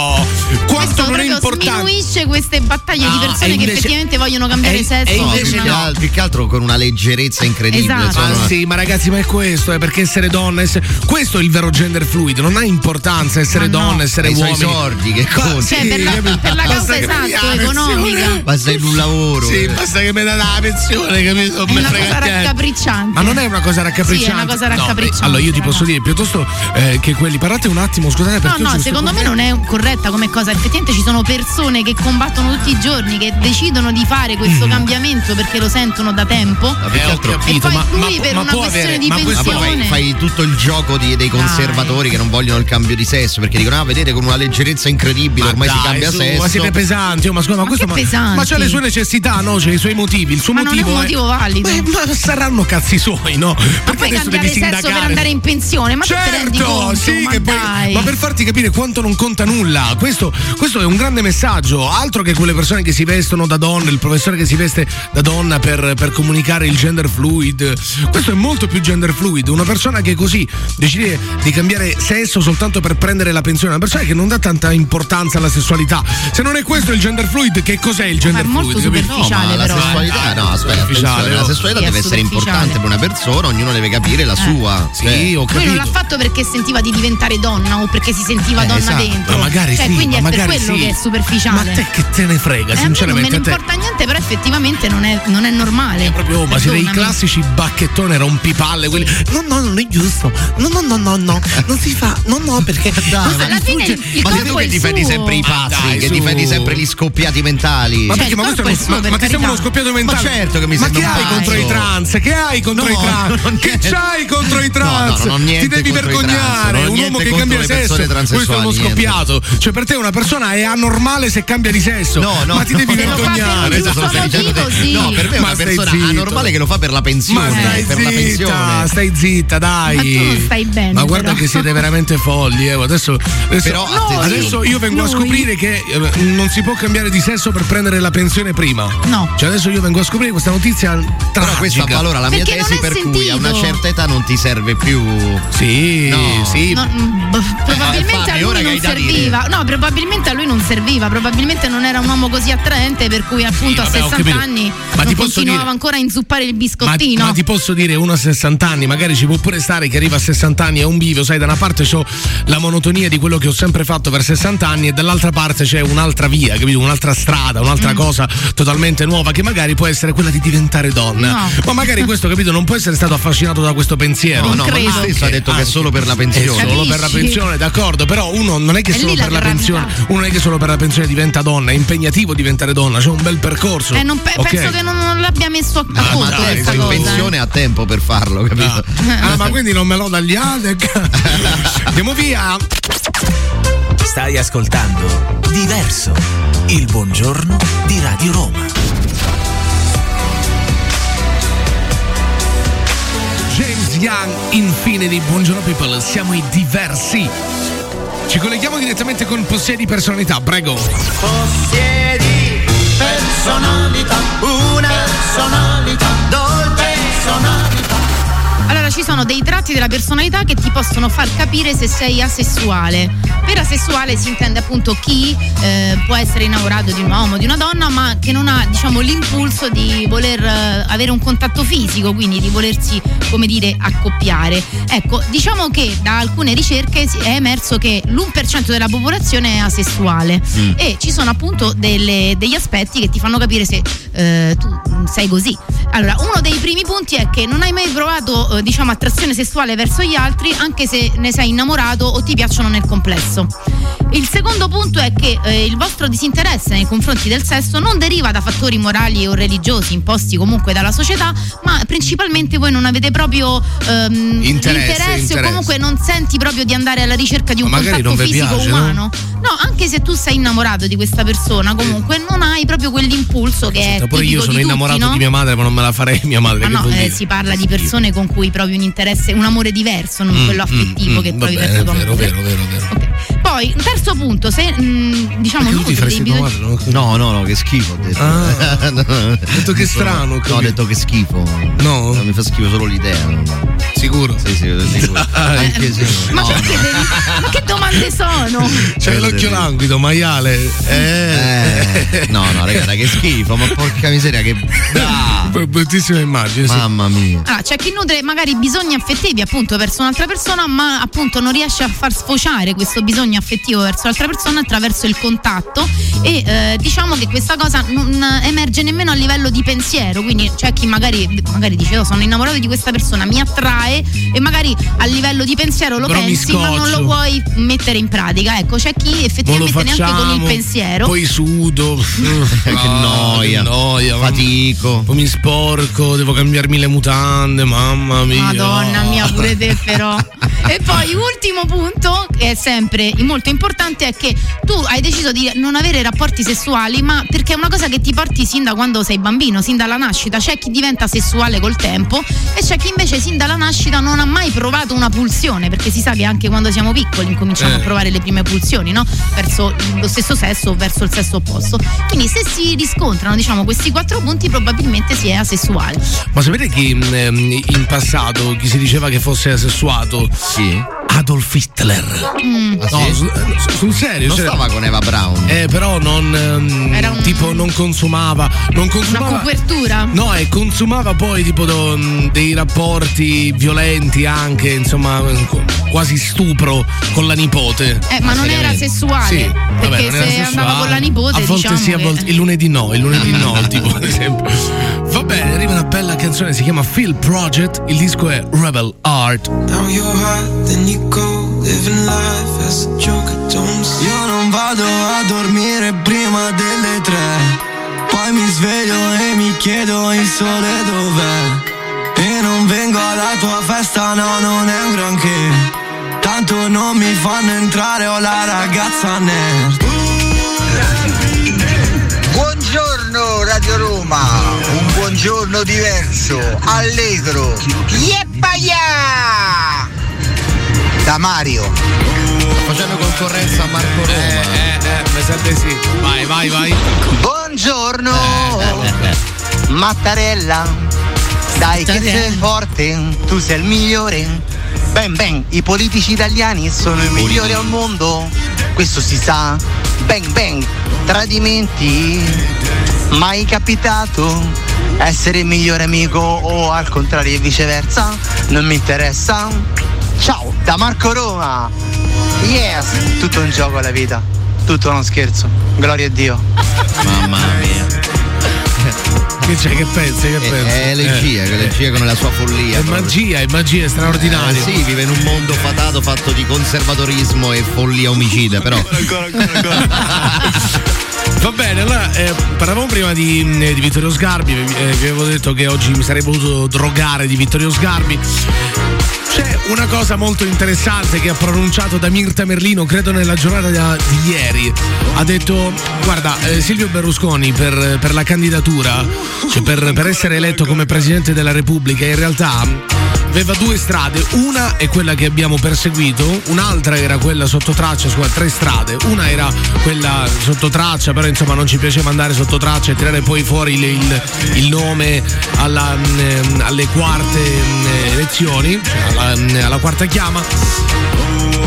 Speaker 1: quanto
Speaker 3: Questo
Speaker 1: non è importante.
Speaker 3: sminuisce queste battaglie di
Speaker 1: No,
Speaker 3: persone
Speaker 1: e
Speaker 3: che
Speaker 1: invece-
Speaker 3: effettivamente vogliono cambiare
Speaker 1: e-
Speaker 3: sesso.
Speaker 1: e
Speaker 2: No,
Speaker 1: invece
Speaker 2: più,
Speaker 3: No.
Speaker 2: che al- più che altro con una leggerezza incredibile.
Speaker 3: Esatto.
Speaker 2: Sono-
Speaker 1: sì, ma ragazzi, ma è questo, è perché essere donna, essere- questo è il vero gender fluid, non ha importanza essere
Speaker 3: Ma no.
Speaker 1: donna, essere
Speaker 2: E
Speaker 1: uomini.
Speaker 2: soldi che
Speaker 1: Ma
Speaker 2: conti.
Speaker 3: Cioè, per la- per la
Speaker 1: Basta
Speaker 3: causa esatto, economica.
Speaker 2: sei in un lavoro.
Speaker 1: Sì,
Speaker 2: eh.
Speaker 1: basta che mi dà la pensione, capito?
Speaker 3: È una cosa raccapricciante.
Speaker 1: Ma non è una cosa raccapricciante.
Speaker 3: Sì, è una cosa
Speaker 1: No,
Speaker 3: raccapricciante,
Speaker 1: eh, allora io ti posso dire piuttosto eh, che quelli. Parlate un attimo, scusate
Speaker 3: No,
Speaker 1: perché
Speaker 3: no,
Speaker 1: questo
Speaker 3: secondo me non è corretta come cosa. Effettivamente ci sono persone che combattono tutti i giorni, che decidono di fare questo
Speaker 1: Mm.
Speaker 3: cambiamento perché lo sentono da tempo.
Speaker 2: Ma
Speaker 1: Eh, ho
Speaker 2: altro-
Speaker 1: capito,
Speaker 3: e poi
Speaker 1: ma,
Speaker 3: lui
Speaker 1: ma-
Speaker 3: per
Speaker 1: ma
Speaker 3: una questione
Speaker 1: avere,
Speaker 3: di
Speaker 1: ma
Speaker 2: Ma
Speaker 3: pensione.
Speaker 2: fai tutto il gioco di- dei conservatori che non vogliono il cambio di sesso perché dicono: Ah, vedete con una leggerezza incredibile,
Speaker 1: Ma
Speaker 2: ormai si
Speaker 1: dai,
Speaker 2: cambia
Speaker 1: su,
Speaker 2: sesso.
Speaker 1: Ma siete pesanti, oh, ma scusa, ma,
Speaker 3: Ma
Speaker 1: questo ma, ma c'ha le sue necessità, no? C'ha i suoi motivi. Il suo
Speaker 3: Ma non è
Speaker 1: motivo
Speaker 3: un motivo valido.
Speaker 1: Beh, ma saranno cazzi suoi, no?
Speaker 3: Ma
Speaker 1: Perché
Speaker 3: poi
Speaker 1: adesso
Speaker 3: cambiare
Speaker 1: devi
Speaker 3: sesso per
Speaker 1: sindacare?
Speaker 3: andare in pensione, ma tu te rendi
Speaker 1: Certo,
Speaker 3: conto?
Speaker 1: sì,
Speaker 3: ma
Speaker 1: che poi-
Speaker 3: dai.
Speaker 1: ma per farti capire quanto non conta nulla, questo, questo è un grande messaggio. Altro che quelle persone che si vestono da donna, il professore che si veste da donna per, per comunicare il gender fluid. Questo è molto più gender fluid. Una persona che così decide di cambiare sesso soltanto per prendere la pensione, una persona che non dà tanta importanza alla sessualità. Se non è questo il gender fluid, che cos'è il gender
Speaker 3: è molto
Speaker 1: fluid? capito?
Speaker 2: No, ma la
Speaker 3: però, eh.
Speaker 2: sessualità, no, aspetta,
Speaker 1: Superficiale,
Speaker 2: la sessualità deve essere
Speaker 3: superficiale.
Speaker 2: importante per una persona, ognuno deve capire la sua.
Speaker 1: Sì,
Speaker 2: Cioè,
Speaker 1: ho
Speaker 3: Lui non l'ha
Speaker 1: capito.
Speaker 3: fatto perché sentiva di diventare donna o perché si sentiva
Speaker 2: Eh,
Speaker 3: donna
Speaker 2: esatto.
Speaker 3: dentro.
Speaker 1: Ma magari
Speaker 3: cioè,
Speaker 1: sì,
Speaker 3: quindi
Speaker 1: ma
Speaker 3: è
Speaker 1: magari
Speaker 3: quello
Speaker 1: sì.
Speaker 3: che è superficiale.
Speaker 1: Ma te che te ne frega,
Speaker 3: Eh, me non me
Speaker 1: sinceramente.
Speaker 3: ne importa niente, però effettivamente non è, non è normale.
Speaker 1: Proprio, ma siete i classici bacchettone rompipalle, quelli. No, no, non è giusto. No, no, no, no, no. Non si fa. No, no, perché.
Speaker 2: Dai, ma-
Speaker 3: Alla fine il, il
Speaker 2: Ma sei tu
Speaker 3: è
Speaker 2: che difendi
Speaker 3: suo.
Speaker 2: sempre i
Speaker 1: Ma
Speaker 2: pazzi,
Speaker 1: dai,
Speaker 2: che
Speaker 1: su.
Speaker 2: difendi sempre gli scoppiati mentali.
Speaker 1: Ma
Speaker 3: Cioè,
Speaker 1: perché? Ma, questo
Speaker 3: è il suo,
Speaker 1: ma, ma ti sembra uno scoppiato mentale?
Speaker 2: Ma certo che mi
Speaker 1: ma
Speaker 2: sembra
Speaker 1: che
Speaker 2: un
Speaker 1: hai contro i trans? Che hai contro i trans? che c'hai contro i trans? Ti devi vergognare. Un uomo che cambia
Speaker 2: le
Speaker 1: sesso. Questo è uno scoppiato. Cioè, per te una persona è anormale se cambia di sesso.
Speaker 2: No, no,
Speaker 1: ma ti devi
Speaker 2: no,
Speaker 3: Se lo fa per un
Speaker 1: vergognare.
Speaker 2: Questo
Speaker 3: giusto
Speaker 2: stai dicendo te.
Speaker 3: motivo, sì.
Speaker 2: No, per me è
Speaker 1: Ma
Speaker 2: una persona
Speaker 1: zitto.
Speaker 2: anormale che lo fa per la pensione.
Speaker 1: Ma stai
Speaker 2: per la
Speaker 1: zitta,
Speaker 2: pensione.
Speaker 1: stai zitta, dai.
Speaker 3: Ma tu stai bene,
Speaker 1: Ma guarda
Speaker 3: però.
Speaker 1: che siete veramente folli. eh. Adesso, adesso,
Speaker 2: Però,
Speaker 1: No, adesso io vengo a
Speaker 3: Noi.
Speaker 1: scoprire che eh, non si può cambiare di sesso per prendere la pensione prima.
Speaker 3: No.
Speaker 1: Cioè adesso io vengo a scoprire questa notizia
Speaker 2: Però
Speaker 1: tragica.
Speaker 2: questo avvalora la mia
Speaker 3: Perché
Speaker 2: tesi per cui a una
Speaker 3: sentito.
Speaker 2: certa età non ti serve più.
Speaker 1: Sì,
Speaker 2: No.
Speaker 1: sì.
Speaker 3: No, mm, boh, probabilmente
Speaker 2: Fabio,
Speaker 3: a lui non serviva. No, probabilmente a lui non serviva. Probabilmente non era un uomo così attraente, per cui appunto
Speaker 1: vabbè,
Speaker 3: a
Speaker 1: ho
Speaker 3: 60
Speaker 1: capito.
Speaker 3: anni
Speaker 1: Ma ti
Speaker 3: non
Speaker 1: posso
Speaker 3: continuava
Speaker 1: dire-
Speaker 3: ancora a inzuppare il
Speaker 1: Ma,
Speaker 3: biscottino.
Speaker 1: ma ti posso dire, uno a 60 anni, magari ci può pure stare che arriva a 60 anni è un bivio, sai, da una parte c'ho la monotonia di quello che ho sempre fatto per 60 anni e dall'altra parte c'è un'altra via, capito? Un'altra strada,
Speaker 3: Mm.
Speaker 1: un'altra cosa totalmente nuova che magari può essere quella di diventare donna.
Speaker 3: No.
Speaker 1: Ma magari questo, capito, non può essere stato affascinato da questo pensiero.
Speaker 2: No, no, ma lui stesso ha detto che è solo per la
Speaker 1: È
Speaker 2: pensione.
Speaker 1: solo per la pensione, d'accordo, però uno non è che
Speaker 3: È
Speaker 1: solo
Speaker 3: la
Speaker 1: per la
Speaker 3: gravità.
Speaker 1: pensione, uno non è che solo per la pensione diventa donna, è impegnativo diventare donna, c'è un bel percorso.
Speaker 3: Eh, non pe-
Speaker 1: Ok?
Speaker 3: Penso che non, non l'abbia messo a, a
Speaker 2: Ah, ma
Speaker 3: conto
Speaker 2: dai,
Speaker 3: questa
Speaker 2: sei in
Speaker 3: cosa. eh.
Speaker 2: pensione ha tempo per farlo, capito?
Speaker 1: Ah, ma quindi non me lo dagli Adec? Andiamo via.
Speaker 6: Stai ascoltando Diverso, il buongiorno di Radio Roma.
Speaker 1: James Young, infine di Buongiorno People, siamo i diversi. Ci colleghiamo direttamente con Possiedi Personalità, prego.
Speaker 5: Possiedi personalità, una personalità, dolce personalità.
Speaker 3: Allora, ci sono dei tratti della personalità che ti possono far capire se sei asessuale. Per asessuale si intende appunto chi eh, può essere innamorato di un uomo, di una donna, ma che non ha diciamo l'impulso di voler eh, avere un contatto fisico, quindi di volersi, come dire, accoppiare. Ecco, diciamo che da alcune ricerche è emerso che l'1% della popolazione è asessuale
Speaker 15: Mm.
Speaker 3: e ci sono appunto delle- degli aspetti che ti fanno capire se eh, tu sei così. Allora, uno dei primi punti è che non hai mai provato, eh, diciamo, attrazione sessuale verso gli altri, anche se ne sei innamorato o ti piacciono nel complesso. Il secondo punto è che eh, il vostro disinteresse nei confronti del sesso non deriva da fattori morali o religiosi imposti comunque dalla società, ma principalmente voi non avete proprio ehm,
Speaker 1: Interesse,
Speaker 3: l'interesse o
Speaker 1: interesse.
Speaker 3: comunque non senti proprio di andare alla ricerca di un
Speaker 1: Ma
Speaker 3: contatto fisico
Speaker 1: piace, no?
Speaker 3: umano. No, anche se tu sei innamorato di questa persona, comunque non hai proprio quell'impulso che è
Speaker 1: Pure io sono
Speaker 3: di tutti,
Speaker 1: innamorato
Speaker 3: no?
Speaker 1: di mia madre, ma non me la farei mia madre.
Speaker 3: Ma
Speaker 1: che
Speaker 3: no, eh, si parla di persone con cui provi un interesse, un amore diverso, non
Speaker 1: Mm,
Speaker 3: quello affettivo
Speaker 1: mm,
Speaker 3: che
Speaker 1: mm,
Speaker 3: provi
Speaker 1: va
Speaker 3: verso
Speaker 1: bene,
Speaker 3: tua
Speaker 1: vero,
Speaker 3: madre.
Speaker 1: vero, vero, vero.
Speaker 3: Poi, un terzo punto, se mh, diciamo
Speaker 1: Perché tu ti
Speaker 3: nutri
Speaker 1: faresti
Speaker 3: dei
Speaker 1: madre? No,
Speaker 2: No, no, no, che schifo. Ho detto.
Speaker 1: Ah.
Speaker 2: No,
Speaker 1: Ho detto che strano, ho
Speaker 2: No, ho detto che schifo.
Speaker 1: No.
Speaker 2: mi fa schifo solo l'idea.
Speaker 1: Sicuro?
Speaker 2: Sì, sì, sicuro. Anche se.
Speaker 3: Ma
Speaker 2: no,
Speaker 3: perché
Speaker 2: no.
Speaker 3: devi- Ma che domande sono?
Speaker 1: C'hai l'occhio languido, maiale.
Speaker 2: Eh, no, no, ragazzi, che schifo, ma porca miseria, che.
Speaker 1: B- Bruttissima immagine. sì.
Speaker 2: Mamma mia.
Speaker 3: Ah, c'è chi nutre magari bisogni affettivi appunto verso un'altra persona, ma appunto non riesce a far sfociare questo bisogno affettivo verso l'altra persona attraverso il contatto e eh, diciamo che questa cosa non emerge nemmeno a livello di pensiero, quindi c'è chi magari, magari dice "Oh, sono innamorato di questa persona, mi attrae e magari a livello di pensiero lo
Speaker 1: Però
Speaker 3: pensi ma non lo vuoi mettere in pratica. Ecco, c'è chi effettivamente neanche con il pensiero
Speaker 1: Poi sudo.
Speaker 2: Che noia.
Speaker 1: noia.
Speaker 2: Fatico.
Speaker 1: Poi mi sporco, devo cambiarmi le mutande, mamma mia.
Speaker 3: Madonna mia, pure te però. E poi ultimo punto, che è sempre molto importante, è che tu hai deciso di non avere rapporti sessuali, ma perché è una cosa che ti porti sin da quando sei bambino, sin dalla nascita. C'è chi diventa sessuale col tempo e c'è chi invece sin dalla nascita non ha mai provato una pulsione, perché si sa che anche quando siamo piccoli incominciamo
Speaker 1: Eh.
Speaker 3: a provare le prime pulsioni, no? Verso lo stesso sesso o verso il sesso opposto. Quindi se si riscontrano, diciamo, questi quattro punti, probabilmente si è asessuale.
Speaker 1: Ma sapete chi mh, ehm, in passato chi si diceva che fosse asessuato?
Speaker 2: Sì.
Speaker 1: Adolf Hitler.
Speaker 3: Mm.
Speaker 1: No, su- sul serio.
Speaker 2: Non
Speaker 1: cioè-
Speaker 2: stava con Eva Brown.
Speaker 1: Eh, però non. ehm,
Speaker 3: Era un-
Speaker 1: Tipo, non consumava. Non
Speaker 3: Una
Speaker 1: consumava.
Speaker 3: copertura?
Speaker 1: No, e consumava poi tipo do- mh, dei rapporti violenti anche, insomma, qu- quasi stupro con la nipote.
Speaker 3: Eh, ma non era sessuale.
Speaker 1: Sì, vabbè,
Speaker 3: perché
Speaker 1: non era
Speaker 3: se
Speaker 1: sessuale.
Speaker 3: andava con la nipote,
Speaker 1: a volte
Speaker 3: diciamo
Speaker 1: sì, a
Speaker 3: che-
Speaker 1: volte il lunedì no, il lunedì no, tipo ad esempio. Va bene, arriva una bella canzone, si chiama Phil Project, il disco è Rebel Art.
Speaker 15: Now you're hot, then you go, living life as a joke. Don't see. Io non vado a dormire prima delle tre. Poi mi sveglio e mi chiedo il sole dov'è. E non vengo alla tua festa, no, non è un granché. Tanto non mi fanno entrare, ho la ragazza nerd.
Speaker 16: Buongiorno Radio Roma, un buongiorno diverso, allegro. Yeppaia! Da Mario.
Speaker 2: Sto facendo concorrenza a Marco Roma.
Speaker 1: Eh, eh, mi sa di sì. Vai, vai, vai.
Speaker 16: Buongiorno,
Speaker 2: Eh,
Speaker 16: Mattarella. Dai che sei forte, tu sei il migliore. Ben ben, i politici italiani sono i migliori al mondo. Questo si sa. Ben ben, tradimenti. Mai capitato essere il migliore amico o al contrario e viceversa? Non mi interessa. Ciao, da Marco Roma. Yes, tutto un gioco la vita. Tutto uno scherzo. Gloria a Dio.
Speaker 2: Mamma mia.
Speaker 1: Che c'è, che pensi, che pensi?
Speaker 2: È elegia, che elegia come la sua follia.
Speaker 1: È
Speaker 2: proprio.
Speaker 1: magia, è magia, è straordinario.
Speaker 2: Eh, sì, vive in un mondo fatato fatto di conservatorismo e follia omicida, però.
Speaker 1: Va bene, allora eh, parlavamo prima di, mh, di Vittorio Sgarbi, eh, vi avevo detto che oggi mi sarei voluto drogare di Vittorio Sgarbi. C'è una cosa molto interessante che ha pronunciato da Mirta Merlino, credo nella giornata di ieri. Ha detto: Guarda, eh, Silvio Berlusconi per, per la candidatura, cioè per, per essere eletto come Presidente della Repubblica, in realtà aveva due strade. Una è quella che abbiamo perseguito, un'altra era quella sotto traccia su tre strade. Una era quella sotto traccia, però insomma non ci piaceva andare sotto traccia e tirare poi fuori il, il- il nome alla, mm, alle quarte mm, elezioni, cioè alla, mm, alla quarta chiama.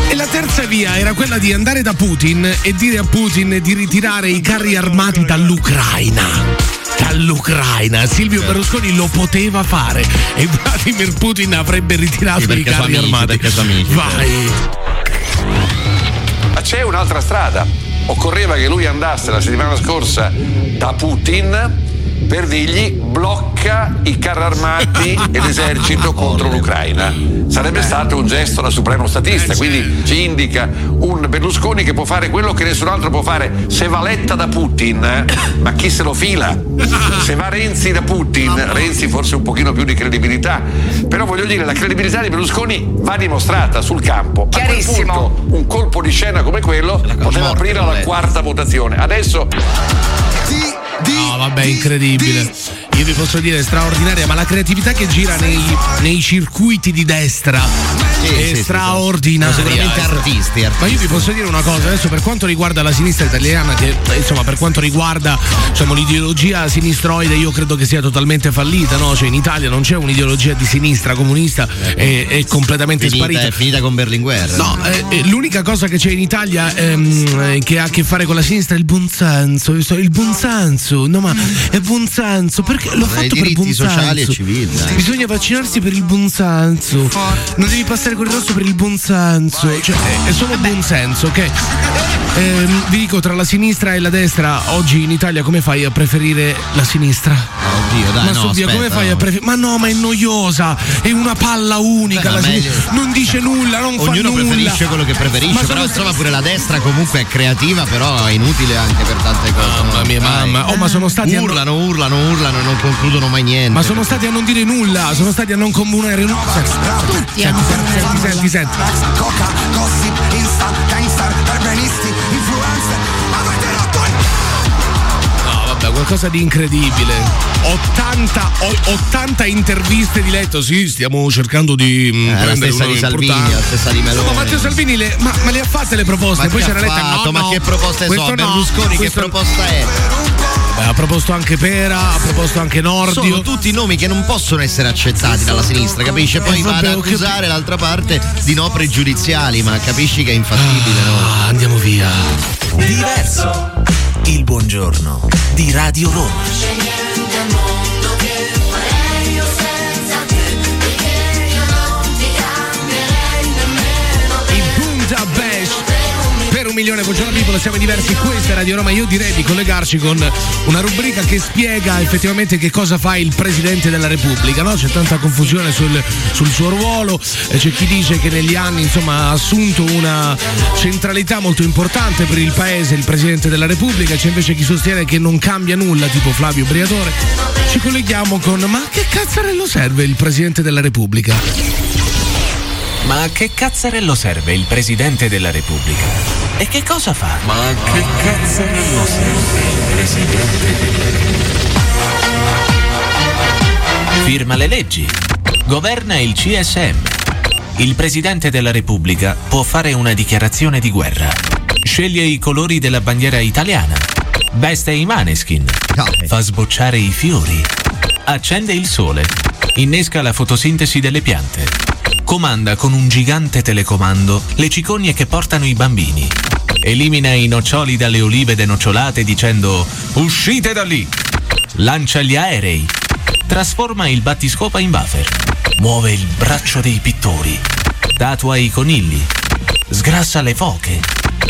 Speaker 1: E la terza via era quella di andare da Putin e dire a Putin di ritirare i carri armati dall'Ucraina. Dall'Ucraina Silvio Berlusconi lo poteva fare e Vladimir Putin avrebbe ritirato
Speaker 2: Sì,
Speaker 1: i carri
Speaker 2: amici,
Speaker 1: armati.
Speaker 2: amici,
Speaker 1: Vai.
Speaker 17: Ma c'è un'altra strada. Occorreva che lui andasse la settimana scorsa da Putin per dirgli blocca i carri armati e l'esercito contro l'Ucraina. Sarebbe stato un gesto da supremo statista, quindi ci indica un Berlusconi che può fare quello che nessun altro può fare. Se va Letta da Putin, eh, ma chi se lo fila? Se va Renzi da Putin, Renzi forse un pochino più di credibilità, però voglio dire la credibilità di Berlusconi va dimostrata sul campo. A quel punto, un colpo di scena come quello poteva aprire alla quarta votazione. Adesso
Speaker 1: No, vabbè, incredibile. Io vi posso dire straordinaria, ma la creatività che gira nei, nei circuiti di destra
Speaker 2: Sì,
Speaker 1: è
Speaker 2: sì, sì,
Speaker 1: straordinaria.
Speaker 2: sono sicuramente artisti, artisti.
Speaker 1: Ma io vi posso dire una cosa, adesso per quanto riguarda la sinistra italiana, che insomma per quanto riguarda diciamo, l'ideologia sinistroide, io credo che sia totalmente fallita, no? Cioè in Italia non c'è un'ideologia di sinistra comunista, è, è completamente
Speaker 2: Finita,
Speaker 1: sparita.
Speaker 2: è finita con Berlinguer.
Speaker 1: No, eh, eh, l'unica cosa che c'è in Italia ehm, eh, che ha a che fare con la sinistra è il buonsenso. Il buonsenso, no, ma è buonsenso perché l'ho
Speaker 2: I
Speaker 1: fatto per
Speaker 2: diritti
Speaker 1: buonsenso.
Speaker 2: sociali e civili, dai.
Speaker 1: Bisogna vaccinarsi per il buonsenso. Non devi passare con il rosso per il buonsenso. Cioè, è, solo buonsenso, ok? Ehm, vi dico, tra la sinistra e la destra, oggi in Italia come fai a preferire la sinistra?
Speaker 2: Oddio, dai,
Speaker 1: ma
Speaker 2: no,
Speaker 1: Dio, come fai a preferire? Ma no, ma è noiosa, è una palla unica.
Speaker 2: Beh,
Speaker 1: la
Speaker 2: ma
Speaker 1: sinistra.
Speaker 2: meglio-
Speaker 1: Non dice nulla, non fa
Speaker 2: Ognuno
Speaker 1: nulla.
Speaker 2: preferisce quello che preferisce,
Speaker 1: Ma
Speaker 2: però
Speaker 1: sono-
Speaker 2: insomma pure la destra comunque è creativa, però è inutile anche per tante cose.
Speaker 1: Mamma mia, mamma. Oh, ma sono stati
Speaker 2: urlano, urlano, urlano e non concludono mai niente.
Speaker 1: Ma sono stati a non dire nulla, sono stati a non comunare nulla. Senti, senti, senti, senti, senti.
Speaker 15: Coca, gossip, insta, gangster, perbenisti, influencer. Avete rotto il
Speaker 1: No, vabbè, qualcosa di incredibile. 80, o- 80 interviste di letto. Sì, stiamo cercando di mm,
Speaker 2: Eh, la stessa di Salvini,
Speaker 1: importante.
Speaker 2: la stessa di Meloni.
Speaker 1: No, ma Matteo Salvini le, ma, ma le ha fatte le proposte.
Speaker 2: Ma
Speaker 1: Poi
Speaker 2: che
Speaker 1: c'era letta. No,
Speaker 2: Ma
Speaker 1: no,
Speaker 2: che proposte
Speaker 1: questo
Speaker 2: so?
Speaker 1: no,
Speaker 2: Berlusconi che
Speaker 1: questo-
Speaker 2: proposta è?
Speaker 1: Beh, ha proposto anche Pera, ha proposto anche Nordio.
Speaker 2: Sono tutti nomi che non possono essere accettati dalla sinistra, capisci? Poi
Speaker 1: Eh,
Speaker 2: va ad accusare l'altra parte di no pregiudiziali, ma capisci che è infattibile, no?
Speaker 1: Ah, andiamo via.
Speaker 6: Diverso. Il buongiorno di Radio Roma.
Speaker 1: Un milione buongiorno people siamo diversi questa è Radio Roma io direi di collegarci con una rubrica che spiega effettivamente che cosa fa il Presidente della Repubblica no? c'è tanta confusione sul, sul suo ruolo eh, c'è chi dice che negli anni insomma ha assunto una centralità molto importante per il Paese il Presidente della Repubblica c'è invece chi sostiene che non cambia nulla tipo Flavio Briatore ci colleghiamo con ma che cazzarello serve il Presidente della Repubblica?
Speaker 6: Ma a che cazzarello serve il Presidente della Repubblica? E che cosa fa? Ma a che cazzarello serve il Presidente della Repubblica? Firma le leggi. Governa il CSM. Il Presidente della Repubblica può fare una dichiarazione di guerra. Sceglie i colori della bandiera italiana. Veste i maneskin. Fa sbocciare i fiori. Accende il sole. Innesca la fotosintesi delle piante. Comanda con un gigante telecomando le cicogne che portano i bambini. Elimina i noccioli dalle olive denocciolate dicendo uscite da lì. Lancia gli aerei. Trasforma il battiscopa in buffer. Muove il braccio dei pittori. Tatua i conigli. Sgrassa le foche.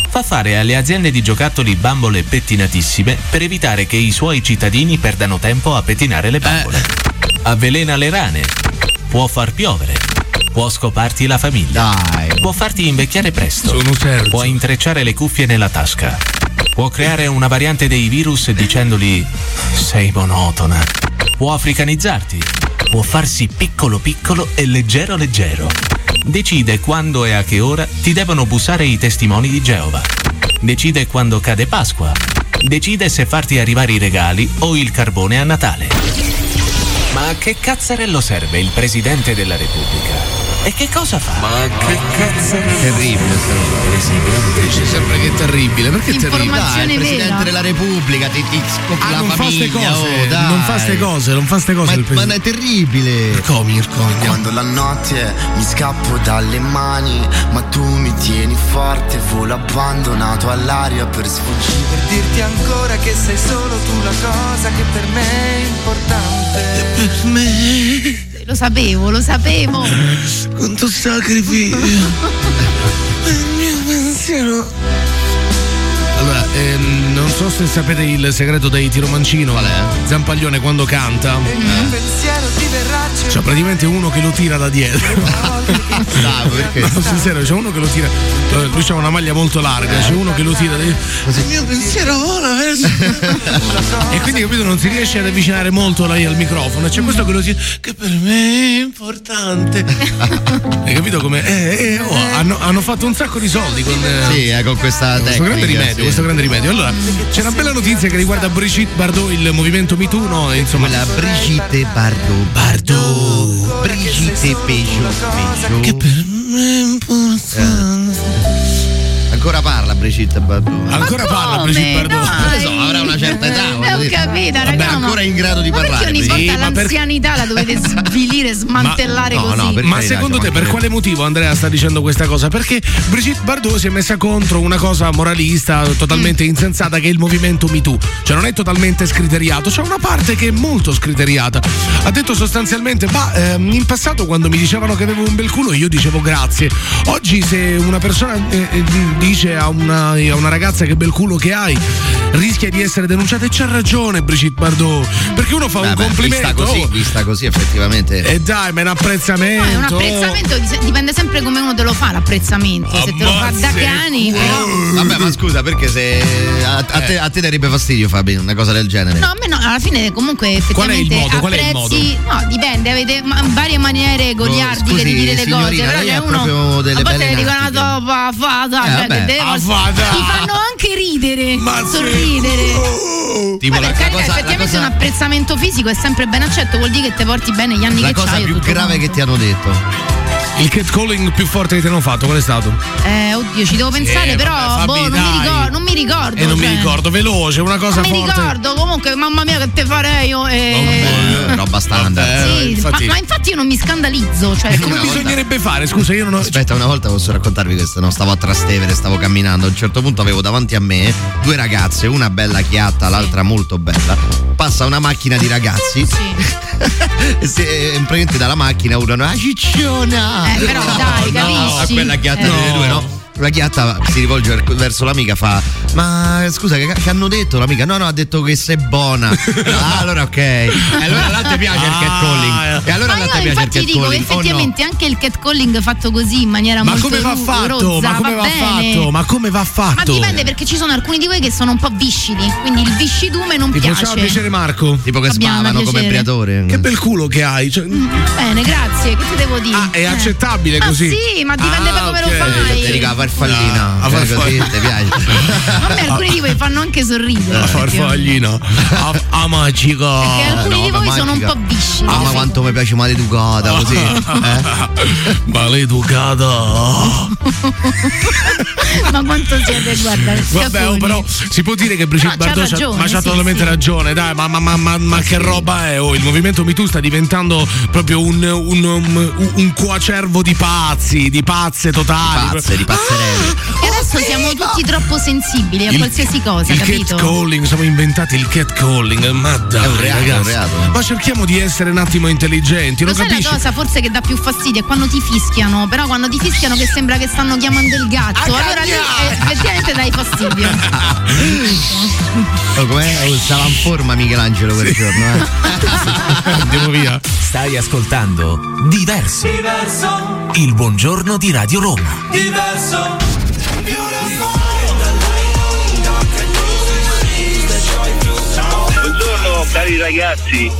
Speaker 6: Fa fare alle aziende di giocattoli bambole pettinatissime per evitare che i suoi cittadini perdano tempo a pettinare le bambole. Avvelena le rane. Può far piovere. Può scoparti la famiglia. Può farti invecchiare presto. Può intrecciare le cuffie nella tasca. Può creare una variante dei virus dicendoli sei monotona. può africanizzarti, può farsi piccolo piccolo e leggero leggero. Decide quando e a che ora ti devono bussare i testimoni di Geova. Decide quando cade Pasqua. Decide se farti arrivare i regali o il carbone a Natale. Ma a che cazzarello serve il Presidente della Repubblica? E che cosa fa? Ma che cazzarello?
Speaker 2: Terribile sta roba.
Speaker 1: Dice sempre che è terribile, perché è terribile?
Speaker 2: Dai, il Presidente della Repubblica, ti, ti scopri
Speaker 1: Ah,
Speaker 2: la
Speaker 1: non fa ste
Speaker 2: famiglia,
Speaker 1: cose,
Speaker 2: oh, dai.
Speaker 1: non fa ste cose, non fa ste cose
Speaker 2: Ma, ma è terribile.
Speaker 1: Mirko, andiamo.
Speaker 15: Quando la notte mi scappo dalle mani, ma tu mi tieni forte, volo abbandonato all'aria per sfuggire. Per dirti ancora che sei solo tu la cosa che per me è importante.
Speaker 1: Per me.
Speaker 3: Lo sapevo, lo sapevo.
Speaker 1: Quanto sacrificio. il mio pensiero. Ehm, non so se sapete il segreto dei Tiro Mancino. Qual è? Zampaglione quando canta.
Speaker 15: Diverrà
Speaker 1: C'è praticamente uno che lo tira da dietro.
Speaker 2: Dai, perché?
Speaker 1: No, c'è uno che lo tira. eh, Lui c'ha una maglia molto larga, c'è uno che lo tira. da dietro. Il mio pensiero vola verso. e quindi capito non si riesce ad avvicinare molto lei al microfono. C'è questo che lo tira. Che per me è importante. Hai capito come? Eh, eh, oh, hanno, hanno fatto un sacco di soldi con. eh,
Speaker 2: Sì, eh, con questa
Speaker 1: questo
Speaker 2: tecnica.
Speaker 1: grande rimedio,
Speaker 2: sì.
Speaker 1: questo grande rimedio. Allora, c'è una bella notizia che riguarda Brigitte Bardot, il movimento Me Too, no? Insomma,
Speaker 2: La Brigitte Bardot.
Speaker 1: Bardot.
Speaker 2: Brigitte Peugeot.
Speaker 1: Che per me è importante.
Speaker 2: Ancora parla Brigitte Bardot.
Speaker 1: Ancora parla
Speaker 3: come?
Speaker 1: Brigitte Bardot.
Speaker 3: Dai.
Speaker 2: Non lo so, avrà una certa età. Voglio
Speaker 3: ho capito,
Speaker 2: Vabbè,
Speaker 3: raga,
Speaker 2: ancora
Speaker 3: ma-
Speaker 2: in grado di
Speaker 3: ma
Speaker 2: parlare.
Speaker 3: Perché ogni volta
Speaker 1: ma per-
Speaker 3: l'anzianità la dovete svilire, smantellare
Speaker 2: no,
Speaker 3: così?
Speaker 2: no, per
Speaker 1: Ma
Speaker 2: carità,
Speaker 1: secondo te per quale motivo Andrea sta dicendo questa cosa? Perché Brigitte Bardot si è messa contro una cosa moralista totalmente insensata che è il movimento Me Too. Cioè non è totalmente scriteriato, c'è una parte che è molto scriteriata. Ha detto sostanzialmente, ma ehm, in passato quando mi dicevano che avevo un bel culo io dicevo grazie. Oggi se una persona eh, eh, dice a una, a una ragazza che bel culo che hai, rischia di essere denunciata e c'ha ragione Brigitte Bardot. Perché uno fa un
Speaker 2: Vabbè,
Speaker 1: complimento.
Speaker 2: Vista così,
Speaker 1: oh,
Speaker 2: vista così effettivamente.
Speaker 1: e dai, ma è un apprezzamento.
Speaker 3: No, è un apprezzamento, di- dipende sempre come uno te lo fa l'apprezzamento. Se te lo fa da cani, però.
Speaker 2: Vabbè, ma scusa, perché se a, a te, a te darebbe fastidio, Fabio, una cosa del genere?
Speaker 3: No, a me no, alla fine comunque
Speaker 1: Qual è il
Speaker 3: effettivamente
Speaker 1: modo? Qual è il
Speaker 3: apprezzi. No, dipende, avete ma- varie maniere goliardiche
Speaker 2: scusi,
Speaker 3: di dire le
Speaker 2: signorina,
Speaker 3: cose. Però c'è uno.
Speaker 2: proprio delle
Speaker 3: a volte le dicono una topa, fata,
Speaker 2: Eh,
Speaker 3: cioè,
Speaker 2: vabbè.
Speaker 3: Delle
Speaker 1: Ah.
Speaker 3: Ti fanno anche ridere. sorridere.
Speaker 2: Tipo
Speaker 3: Poi
Speaker 2: la,
Speaker 3: per
Speaker 2: la
Speaker 3: carità,
Speaker 2: cosa, la
Speaker 3: effettivamente un
Speaker 2: cosa,
Speaker 3: apprezzamento fisico è sempre ben accetto, vuol dire che te porti bene gli anni
Speaker 2: la
Speaker 3: che
Speaker 2: cosa
Speaker 3: c'hai. e
Speaker 2: più
Speaker 3: tutto
Speaker 2: grave che ti hanno detto.
Speaker 1: Il catcalling più forte che ti hanno fatto, qual è stato?
Speaker 3: Eh, oddio, ci devo pensare,
Speaker 1: Eh,
Speaker 3: però
Speaker 1: vabbè,
Speaker 3: boh, non, mi ricordo, non mi ricordo.
Speaker 1: E non mi
Speaker 3: cioè.
Speaker 1: ricordo, veloce, una cosa
Speaker 3: Non mi
Speaker 1: forte.
Speaker 3: ricordo, comunque, mamma mia, che te farei io. eh.
Speaker 2: Eh, roba standard.
Speaker 1: Vabbè,
Speaker 3: Sì,
Speaker 1: infatti-
Speaker 3: ma, ma infatti io non mi scandalizzo. Cioè,
Speaker 1: Come
Speaker 2: una volta-
Speaker 1: bisognerebbe fare? Scusa, io non ho.
Speaker 2: Aspetta, una volta posso raccontarvi questo, no? Stavo a Trastevere, stavo camminando, a un certo punto avevo davanti a me due ragazze, una bella chiatta, l'altra molto bella. Passa una macchina di ragazzi e se, e praticamente dalla macchina urlano ah cicciona!
Speaker 3: Eh, però dai,
Speaker 2: no,
Speaker 3: capisci?
Speaker 2: a quella chiatta
Speaker 3: Eh.
Speaker 2: delle due, no? La chiatta si rivolge ver- verso l'amica, fa: Ma scusa, che, che hanno detto? L'amica, no, no, ha detto che sei buona. ah, allora ok. E allora là ti piace il catcalling. E allora
Speaker 3: Ma
Speaker 2: là ti piace il
Speaker 3: infatti dico
Speaker 2: catcalling. o no?
Speaker 3: effettivamente anche il catcalling fatto così in maniera
Speaker 1: Ma
Speaker 3: molto
Speaker 1: come va
Speaker 3: ru-
Speaker 1: fatto?
Speaker 3: rozza,
Speaker 1: Ma come va
Speaker 3: bene.
Speaker 1: fatto? Ma come va fatto?
Speaker 3: Ma dipende perché ci sono alcuni di voi che sono un po' viscidi, quindi il viscidume non
Speaker 1: Ti
Speaker 3: piace.
Speaker 1: facciamo piacere Marco?
Speaker 2: Tipo che
Speaker 3: Abbiamo
Speaker 2: spavano come briatore.
Speaker 1: Che bel culo che hai. Cioè,
Speaker 3: Bene, grazie, che ti devo dire?
Speaker 1: Ah, è
Speaker 3: Eh.
Speaker 1: accettabile
Speaker 3: Ma
Speaker 1: così?
Speaker 3: sì, ma dipende
Speaker 1: Ah,
Speaker 3: da come
Speaker 1: ok.
Speaker 3: lo fai.
Speaker 2: Farfallina.
Speaker 1: Ah, a
Speaker 2: Cioè,
Speaker 1: farfall-
Speaker 2: così, ti piace.
Speaker 3: A me alcuni di voi fanno anche sorridere.
Speaker 1: La farfallina. A, a magica.
Speaker 3: Perché alcuni
Speaker 2: no,
Speaker 3: di
Speaker 2: ma
Speaker 3: voi sono un po' viscidi.
Speaker 2: Ah, ma quanto mi piace maleducata così. Eh?
Speaker 1: Maleducata.
Speaker 3: ma quanto siete, guarda,
Speaker 1: Vabbè, oh, però si può dire che Brigitte
Speaker 3: No,
Speaker 1: Bardot
Speaker 3: ragione,
Speaker 1: ma c'ha
Speaker 3: sì,
Speaker 1: totalmente
Speaker 3: sì.
Speaker 1: ragione, dai, ma, ma- ma- ma- ma che roba è? Oh, il movimento MeToo sta diventando proprio un, un, un, un coacervo di pazzi, di pazze totali.
Speaker 2: Pazze, di pazzerelli.
Speaker 3: E adesso siamo tutti troppo sensibili a
Speaker 1: Il-
Speaker 3: qualsiasi cosa,
Speaker 1: il
Speaker 3: capito?
Speaker 1: catcalling, siamo inventati il catcalling, ma dai,
Speaker 2: È un reato,
Speaker 1: ragazzi.
Speaker 2: è un reato.
Speaker 1: Ma cerchiamo di essere un attimo intelligenti,
Speaker 3: Lo
Speaker 1: non
Speaker 3: sai la
Speaker 1: capisci?
Speaker 3: cosa forse che dà più fastidio è quando ti fischiano, però quando ti fischiano che sembra che stanno chiamando il gatto, allora lì eh, effettivamente dai fastidio.
Speaker 2: Oh, com'è? Oh, stava in forma Michelangelo quel giorno, eh?
Speaker 1: Andiamo via.
Speaker 6: Stai ascoltando Diverso. Il buongiorno di Radio Roma.
Speaker 18: Buongiorno cari ragazzi,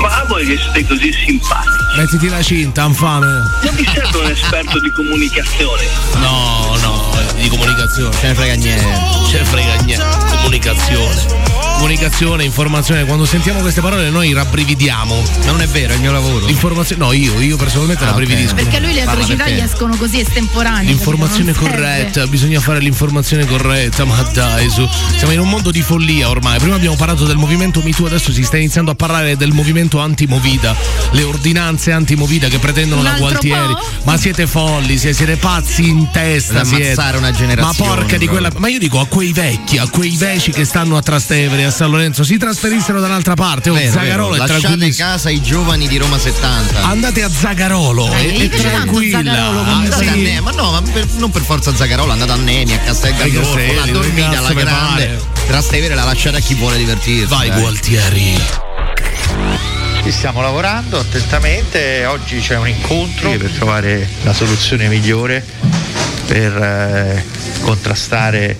Speaker 18: Ma voi che siete così simpatici,
Speaker 1: Mettiti la cinta, infame.
Speaker 18: non vi serve un esperto di comunicazione?
Speaker 1: No, no, di comunicazione. Ce
Speaker 2: ne frega niente.
Speaker 1: Ce ne frega niente. Comunicazione. Comunicazione, informazione. Quando sentiamo queste parole noi rabbrividiamo.
Speaker 2: Ma non è vero, è il mio lavoro.
Speaker 1: Informazione. No, io, io personalmente
Speaker 2: Ah,
Speaker 1: rabbrividisco.
Speaker 3: Perché a lui le atrocità gli escono così estemporanee.
Speaker 1: L'informazione corretta, bisogna fare l'informazione corretta, ma dai, su. siamo in un mondo di follia ormai. Prima abbiamo parlato del movimento MeToo, adesso si sta iniziando a parlare del movimento antimovida, le ordinanze antimovida che pretendono da Gualtieri.
Speaker 2: po'?
Speaker 1: Ma siete folli, sie- siete pazzi in testa. Siete.
Speaker 2: ammazzare una generazione,
Speaker 1: Ma porca di quella. Ma io dico a quei vecchi, a quei veci che stanno a Trastevere, a San Lorenzo, si trasferissero da un'altra parte. Oh,
Speaker 2: Vero,
Speaker 1: Zagarolo
Speaker 2: vero.
Speaker 1: è
Speaker 2: Lasciate
Speaker 1: tranquillissimo.
Speaker 2: casa i giovani di Roma 70.
Speaker 1: Andate a Zagarolo,
Speaker 2: Eh, io
Speaker 1: è
Speaker 2: piace tanto
Speaker 1: tranquilla.
Speaker 2: Zagarolo
Speaker 1: Ah,
Speaker 2: Andate
Speaker 1: sì.
Speaker 2: a Ne- ma no, ma per- non per forza a Zagarolo, andate a Nemi, a Castel Gandolfo, la dormita,
Speaker 1: cazzo
Speaker 2: la
Speaker 1: vi
Speaker 2: grande. Trastevere la lasciate a chi vuole divertirsi.
Speaker 1: Vai. Gualtieri.
Speaker 19: Ci stiamo lavorando attentamente, oggi c'è un incontro per trovare la soluzione migliore per eh, contrastare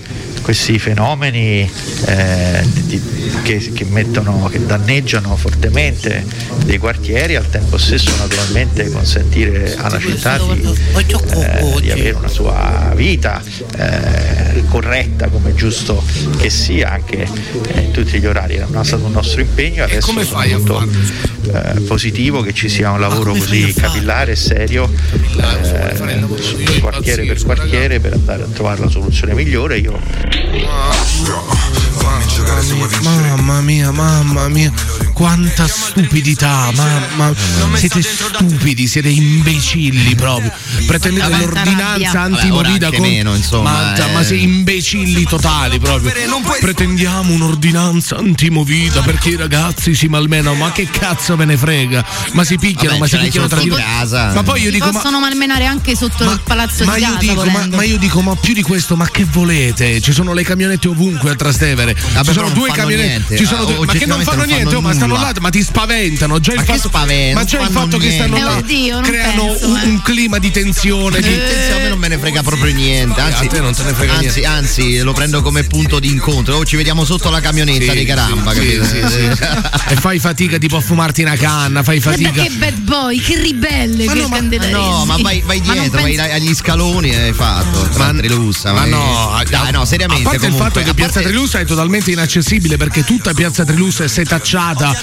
Speaker 19: questi fenomeni eh, di- che, che mettono, che danneggiano fortemente dei quartieri, al tempo stesso naturalmente consentire alla città di, eh, di avere una sua vita eh, corretta come è giusto che sia anche eh, in tutti gli orari. Era stato un nostro impegno adesso
Speaker 1: a
Speaker 19: molto eh, positivo che ci sia un lavoro
Speaker 1: fai
Speaker 19: così capillare e serio eh, quartiere per quartiere per andare a trovare la soluzione migliore. Io
Speaker 1: Mamma mia, mamma mia, quanta stupidità, mamma, siete stupidi, siete imbecilli proprio. Pretendete
Speaker 2: Vabbè,
Speaker 1: l'ordinanza
Speaker 2: anche
Speaker 1: con
Speaker 2: meno, insomma,
Speaker 1: ma,
Speaker 2: eh.
Speaker 1: ma sei imbecilli totali proprio. Pretendiamo un'ordinanza antimovida perché i ragazzi si malmenano, ma che cazzo me ne frega? Ma si picchiano,
Speaker 2: Vabbè,
Speaker 1: ma si picchiano tra di
Speaker 2: casa.
Speaker 1: Ma poi io
Speaker 3: Si
Speaker 1: dico ma
Speaker 3: possono malmenare anche sotto il palazzo
Speaker 1: ma
Speaker 3: di casa.
Speaker 1: dico, ma, ma io dico, ma più di questo, ma che volete? Ci sono le camionette ovunque a Trastevere.
Speaker 2: Vabbè,
Speaker 1: ci sono due
Speaker 2: fanno
Speaker 1: camionette. Ci sono due- ma che non fanno
Speaker 2: non
Speaker 1: niente,
Speaker 2: fanno
Speaker 1: oh, ma stanno là, ma ti spaventano. Già
Speaker 2: Ma
Speaker 1: il
Speaker 2: che
Speaker 1: fatto,
Speaker 2: spavento?
Speaker 1: ma già il fatto che stanno là
Speaker 3: Eh, oddio,
Speaker 1: creano
Speaker 3: penso,
Speaker 1: un,
Speaker 3: eh.
Speaker 1: un clima di tensione. Di...
Speaker 2: A me non me ne frega proprio niente. Anzi,
Speaker 1: a te non te ne frega
Speaker 2: anzi,
Speaker 1: niente.
Speaker 2: anzi, lo prendo come punto di incontro. Oh, ci vediamo sotto la camionetta
Speaker 1: Sì,
Speaker 2: di caramba,
Speaker 1: sì,
Speaker 2: capito?
Speaker 1: sì, sì. e fai fatica tipo a fumarti una canna, fai
Speaker 3: Guarda
Speaker 1: fatica.
Speaker 3: che bad boy, che ribelle
Speaker 1: Ma
Speaker 3: che
Speaker 1: no, ma-.
Speaker 2: No, ma vai,
Speaker 3: Ma
Speaker 2: dietro, vai agli scaloni e hai fatto. Trilussa,
Speaker 1: Ma no,
Speaker 2: dai, no, seriamente.
Speaker 1: A parte il
Speaker 2: comunque,
Speaker 1: fatto che Piazza
Speaker 2: parte-
Speaker 1: Trilussa è totalmente inaccessibile perché tutta Piazza Trilussa è setacciata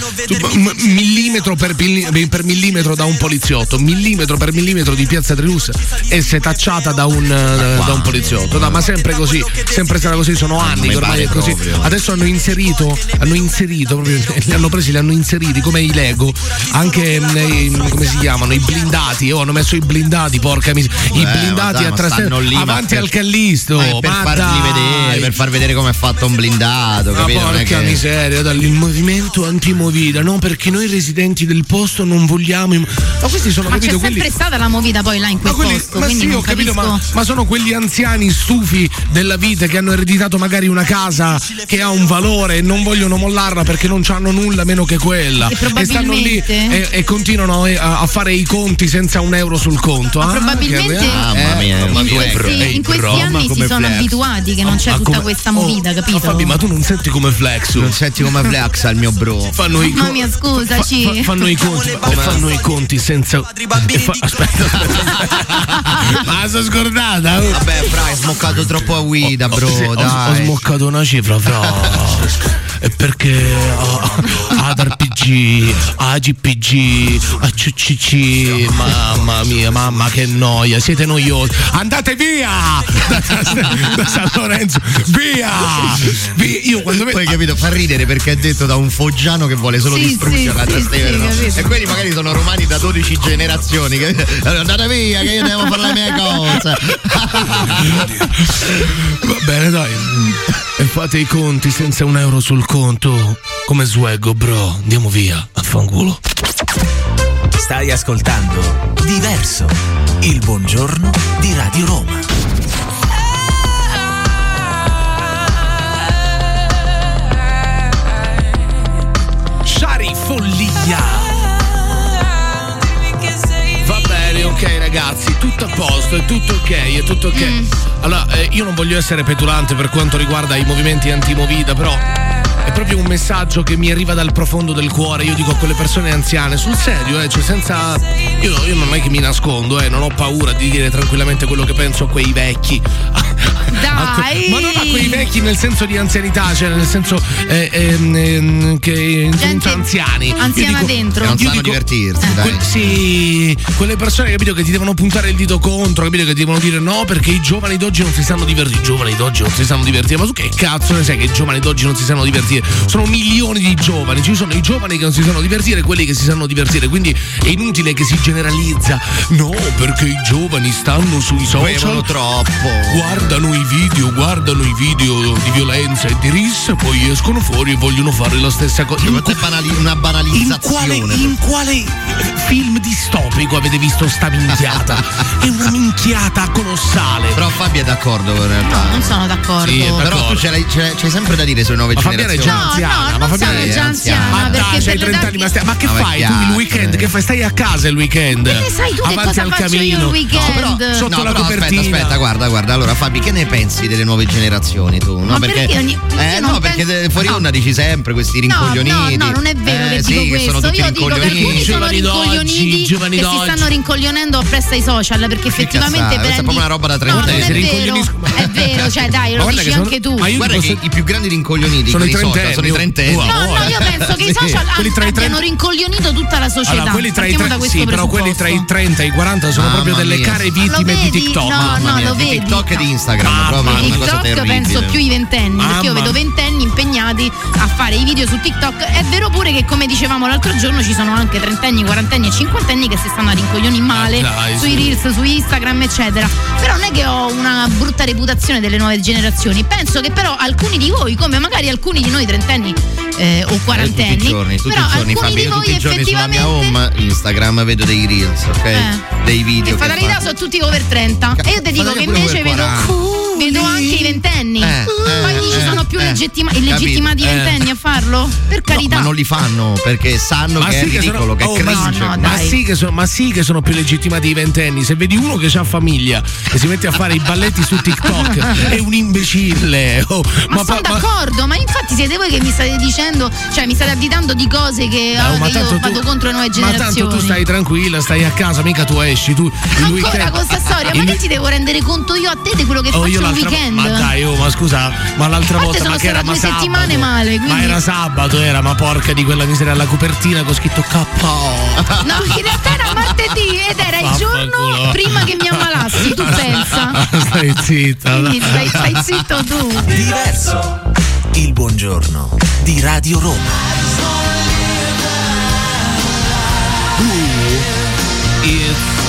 Speaker 1: millimetro per, per millimetro da un poliziotto. Millimetro per millimetro di Piazza Trilussa è setacciata da un, eh, da un poliziotto. No, ma sempre così, sempre sarà così, sono anni che ormai è così.
Speaker 2: proprio.
Speaker 1: Adesso hanno inserito, hanno inserito proprio, li hanno presi, li hanno inseriti come i Lego, anche mm, i- come si chiamano, i blindati. Oh, hanno messo i blindati, porca miseria. I
Speaker 2: Eh,
Speaker 1: blindati
Speaker 2: dai,
Speaker 1: a
Speaker 2: ma
Speaker 1: avanti al Callisto.
Speaker 2: Ma per
Speaker 1: ma
Speaker 2: farli
Speaker 1: dai.
Speaker 2: Vedere, per far vedere come è fatto un blindato,
Speaker 1: Ma
Speaker 2: capito? Non è
Speaker 1: porca
Speaker 2: che-
Speaker 1: miseria, il movimento antimovida, no? Perché noi residenti del posto non vogliamo. im- Ma questi sono,
Speaker 3: Ma c'è
Speaker 1: capito,
Speaker 3: sempre
Speaker 1: quelli.
Speaker 3: stata la movida poi là in quel
Speaker 1: Ma, quelli-
Speaker 3: posto,
Speaker 1: ma sì, ho capito,
Speaker 3: capisco.
Speaker 1: ma, ma sono quegli anziani stufi della vita che hanno ereditato magari una casa che ha un valore e non vogliono mollarla perché non hanno nulla meno che quella.
Speaker 3: E
Speaker 1: stanno lì e, e continuano eh, a, a fare i conti senza un euro sul conto.
Speaker 3: Ma
Speaker 1: Ah,
Speaker 3: probabilmente
Speaker 1: che-
Speaker 2: Mamma mia,
Speaker 1: eh,
Speaker 2: ma
Speaker 3: in
Speaker 2: tu
Speaker 3: questi, in questi anni si sono
Speaker 1: flex.
Speaker 3: abituati che non c'è
Speaker 1: Ma
Speaker 3: tutta
Speaker 1: come-
Speaker 3: questa movida,
Speaker 1: Oh,
Speaker 3: capito?
Speaker 1: Fabi, ma tu non senti come flex?
Speaker 2: Non senti come flex al mio bro.
Speaker 1: Fanno i
Speaker 3: Mamma
Speaker 1: co-
Speaker 3: mia, scusaci.
Speaker 1: fa- fanno i conti, e fanno i conti senza. fa- aspetta, aspetta. Ma sono scordata. oh.
Speaker 2: Vabbè, fra, hai smoccato troppo a guida, bro.
Speaker 1: Sì, ho, ho
Speaker 2: dai.
Speaker 1: smoccato una cifra, fra. E perché ah, ad RPG, AGPG, ACCC, mamma mia, mamma che noia, siete noiosi. Andate via da, da San Lorenzo, via! Via! Io quando vedo.
Speaker 2: Poi capito, fa ridere perché è detto da un foggiano che vuole solo
Speaker 3: Sì,
Speaker 2: distruggere
Speaker 3: sì,
Speaker 2: la
Speaker 3: sì,
Speaker 2: Trastevere.
Speaker 3: sì,
Speaker 2: no?
Speaker 3: capito.
Speaker 2: e quelli magari sono romani da 12 generazioni. Che... Andate via, che io devo fare le mie cose.
Speaker 1: Va bene, dai. E fate i conti senza un euro sul conto. Come swaggo, bro. Andiamo via, affanculo.
Speaker 6: Stai ascoltando Diverso, il buongiorno di Radio Roma.
Speaker 1: Shari Follia. Va bene, ok ragazzi, tutto a posto, è tutto ok, è tutto ok.
Speaker 3: Mm.
Speaker 1: Allora, eh, io non voglio essere petulante per quanto riguarda i movimenti antimovida, però proprio un messaggio che mi arriva dal profondo del cuore. Io dico a quelle persone anziane, sul serio, eh, cioè senza. Io, io non è che mi nascondo, eh, non ho paura di dire tranquillamente quello che penso a quei vecchi.
Speaker 3: Dai!
Speaker 1: Ma non a quei vecchi nel senso di anzianità, cioè nel senso eh, ehm, che
Speaker 3: Gente
Speaker 1: anziani.
Speaker 3: Anziana
Speaker 1: dico-
Speaker 3: dentro.
Speaker 2: Che non sanno
Speaker 1: dico-
Speaker 2: divertirsi, dai.
Speaker 1: Que- sì, quelle persone capito che ti devono puntare il dito contro, capito che ti devono dire no perché i giovani d'oggi non si sanno divertire. I giovani d'oggi non si sanno divertire. Ma tu che cazzo ne sai che i giovani d'oggi non si sanno divertire? Sono milioni di giovani, ci sono i giovani che non si sanno divertire e quelli che si sanno divertire. Quindi è inutile che si generalizza. No, perché i giovani stanno sui social.
Speaker 2: Bevono troppo.
Speaker 1: Guardano i video, guardano i video di violenza e di rissa, poi escono fuori e vogliono fare la stessa cosa. In
Speaker 2: Questa è banali- una
Speaker 1: in
Speaker 2: banalizzazione.
Speaker 1: quale, in quale film distopico avete visto sta minchiata? è una minchiata colossale.
Speaker 2: Però Fabio è d'accordo in realtà.
Speaker 3: Non sono d'accordo.
Speaker 1: Sì, è
Speaker 2: Però
Speaker 1: d'accordo.
Speaker 2: tu ce l'hai- c'hai sempre da dire sulle nuove
Speaker 1: Ma
Speaker 2: generazioni.
Speaker 1: Già anziana,
Speaker 3: no,
Speaker 1: ma Fabiana
Speaker 3: sono
Speaker 1: è
Speaker 3: già anziana,
Speaker 1: Ma
Speaker 3: perché
Speaker 1: dai, c'hai
Speaker 3: le
Speaker 1: 30 anni, ma, stai- ma che
Speaker 2: No,
Speaker 1: fai tu il weekend? Che fai? Stai a casa il weekend?
Speaker 3: E sai tu che cosa
Speaker 1: al camino.
Speaker 3: il weekend?
Speaker 1: No, però sotto
Speaker 2: No,
Speaker 1: la
Speaker 2: però aspetta,
Speaker 1: copertina.
Speaker 2: aspetta, guarda, guarda. Allora, Fabi, che ne pensi delle nuove generazioni tu? No,
Speaker 3: Ma perché ogni-
Speaker 2: eh, no, perché
Speaker 3: penso-
Speaker 2: de- fuori onda dici sempre questi rincoglioniti.
Speaker 3: No, no, non è vero
Speaker 2: eh,
Speaker 3: che
Speaker 2: sì,
Speaker 3: dico
Speaker 2: che sono
Speaker 3: questo.
Speaker 2: tutti
Speaker 3: Io dico che alcuni sono rincoglioniti che si stanno rincoglionendo appresso ai social perché effettivamente
Speaker 2: cazzate, questa è
Speaker 3: prendi
Speaker 2: proprio una roba da trentenni.
Speaker 3: è vero. cioè dai, lo dici
Speaker 1: che
Speaker 3: anche tu.
Speaker 1: ma io
Speaker 2: Guarda che i più grandi rincoglioniti
Speaker 1: Sono i
Speaker 2: con i social
Speaker 1: trentenni,
Speaker 2: sono i trentenni.
Speaker 3: No, no, io penso che i
Speaker 2: Sì.
Speaker 3: social
Speaker 1: Quelli tra i
Speaker 3: abbiano
Speaker 1: trenta-
Speaker 3: rincoglionito tutta la società.
Speaker 1: Allora, quelli tra i tre- sì, però quelli tra i 30 e i 40 sono
Speaker 2: Mamma
Speaker 1: proprio delle
Speaker 2: mia.
Speaker 1: care vittime di? TikTok.
Speaker 3: No,
Speaker 2: Mamma
Speaker 3: no,
Speaker 2: mia,
Speaker 3: lo
Speaker 2: di
Speaker 3: vedi.
Speaker 2: TikTok e di Instagram, proprio
Speaker 1: mia.
Speaker 2: una cosa
Speaker 3: TikTok penso più i ventenni, perché io vedo ventenni impegnati a fare i video su TikTok. È vero pure che come dicevamo l'altro giorno ci sono anche trentenni, quarantenni e cinquantenni che si stanno a rincoglioni male
Speaker 1: Ma dai,
Speaker 3: sui
Speaker 1: su.
Speaker 3: reels, su Instagram, eccetera. Però non è che ho una brutta reputazione delle nuove generazioni. Penso che però alcuni di voi, come magari alcuni di noi trentenni eh, o
Speaker 2: Eh,
Speaker 3: quarantenni,
Speaker 2: tutti i giorni, tutti
Speaker 3: però
Speaker 2: i giorni, Fabio, io tutti i giorni sulla mia home Instagram vedo dei reels, ok?
Speaker 3: Eh.
Speaker 2: Dei video.
Speaker 3: che fatalità
Speaker 2: fa-
Speaker 3: sono tutti over 30 e io ti dico che invece vedo,
Speaker 2: 40.
Speaker 3: Vedo anche i ventenni
Speaker 2: Eh,
Speaker 3: poi
Speaker 2: eh,
Speaker 3: dici
Speaker 2: eh,
Speaker 3: sono più
Speaker 2: eh.
Speaker 3: legittima- illegittimati i
Speaker 2: Eh.
Speaker 3: ventenni a farlo per
Speaker 2: No,
Speaker 3: carità
Speaker 2: ma non li fanno perché sanno
Speaker 1: Ma
Speaker 2: che è
Speaker 1: sì, che
Speaker 2: ridicolo,
Speaker 1: sono,
Speaker 2: che è
Speaker 1: oh, ma,
Speaker 2: cringe.
Speaker 3: no,
Speaker 1: ma
Speaker 3: dai.
Speaker 1: sì che sono, ma sì che sono più legittimati i ventenni. Se vedi uno che ha famiglia e si mette a fare i balletti su TikTok, è un imbecille. Oh,
Speaker 3: ma, sono
Speaker 1: pa- ma-
Speaker 3: d'accordo, ma infatti siete voi che mi state dicendo, cioè mi state additando di cose che,
Speaker 1: Oh,
Speaker 3: ah,
Speaker 1: ma
Speaker 3: che
Speaker 1: tanto
Speaker 3: io
Speaker 1: tu-
Speaker 3: vado contro le nuove
Speaker 1: Ma
Speaker 3: generazioni.
Speaker 1: tanto tu stai tranquilla, stai a casa, mica tu esci. Tu
Speaker 3: Ancora
Speaker 1: weekend.
Speaker 3: con questa storia, ma che ti devo rendere conto io a te di quello che
Speaker 1: Oh, io
Speaker 3: faccio un
Speaker 1: l'altra
Speaker 3: weekend?
Speaker 1: Ma dai, oh, ma scusa, ma l'altra volta
Speaker 3: sono
Speaker 1: ma che era ma
Speaker 3: due
Speaker 1: sabato.
Speaker 3: settimane male,
Speaker 1: Ma
Speaker 3: quindi-
Speaker 1: era sabato, era, ma porca di quella miseria alla copertina con scritto KO.
Speaker 3: No, in realtà era martedì ed era il giorno prima che mi ammalassi, tu pensa.
Speaker 1: Stai zitta.
Speaker 3: Quindi stai, stai zitto tu.
Speaker 6: Diverso. Il buongiorno di Radio Roma.
Speaker 1: It's my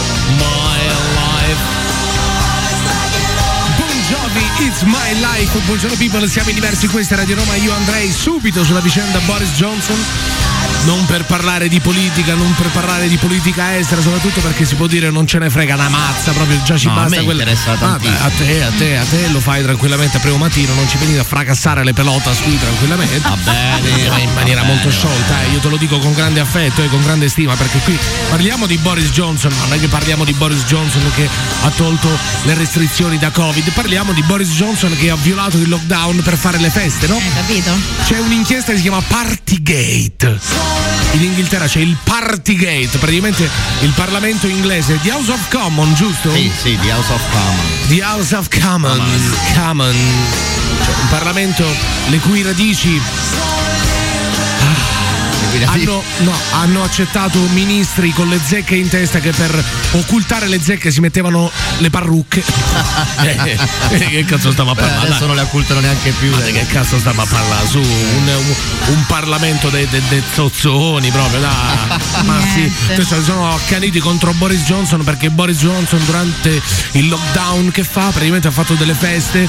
Speaker 1: It's My Life. Buongiorno people, siamo in diversi, questa Radio Roma. Io andrei subito sulla vicenda Boris Johnson. Non per parlare di politica, non per parlare di politica estera, soprattutto perché si può dire non ce ne frega una mazza, proprio già ci
Speaker 2: No, a
Speaker 1: basta
Speaker 2: me
Speaker 1: quella. Ah, beh, a te, a te, a te lo fai tranquillamente a primo mattino, non ci venite a fracassare le pelotas qui tranquillamente. Va bene, in maniera molto sciolta, eh. io te lo dico con grande affetto e con grande stima, perché qui parliamo di Boris Johnson, ma non è che parliamo di Boris Johnson che ha tolto le restrizioni da Covid, parliamo di Boris Johnson che ha violato il lockdown per fare le feste, no?
Speaker 3: Hai capito?
Speaker 1: C'è un'inchiesta che si chiama Partygate. In Inghilterra c'è il Partygate, praticamente il Parlamento inglese, The House of Commons, giusto?
Speaker 2: Sì, sì, di House of Commons.
Speaker 1: The House of Commons, Commons. Cioè, un Parlamento le cui radici hanno, no, hanno accettato ministri con le zecche in testa che per occultare le zecche si mettevano le parrucche. Eh, eh, che cazzo stiamo a
Speaker 2: Beh,
Speaker 1: parlare?
Speaker 2: adesso
Speaker 1: dai.
Speaker 2: non le occultano neanche più.
Speaker 1: Ma di che cazzo stiamo a parlare? Su, un, un- un Parlamento dei de, de zozzoni proprio, dai. Ma sì. Adesso sono accaniti contro Boris Johnson perché Boris Johnson durante il lockdown che fa, praticamente ha fatto delle feste.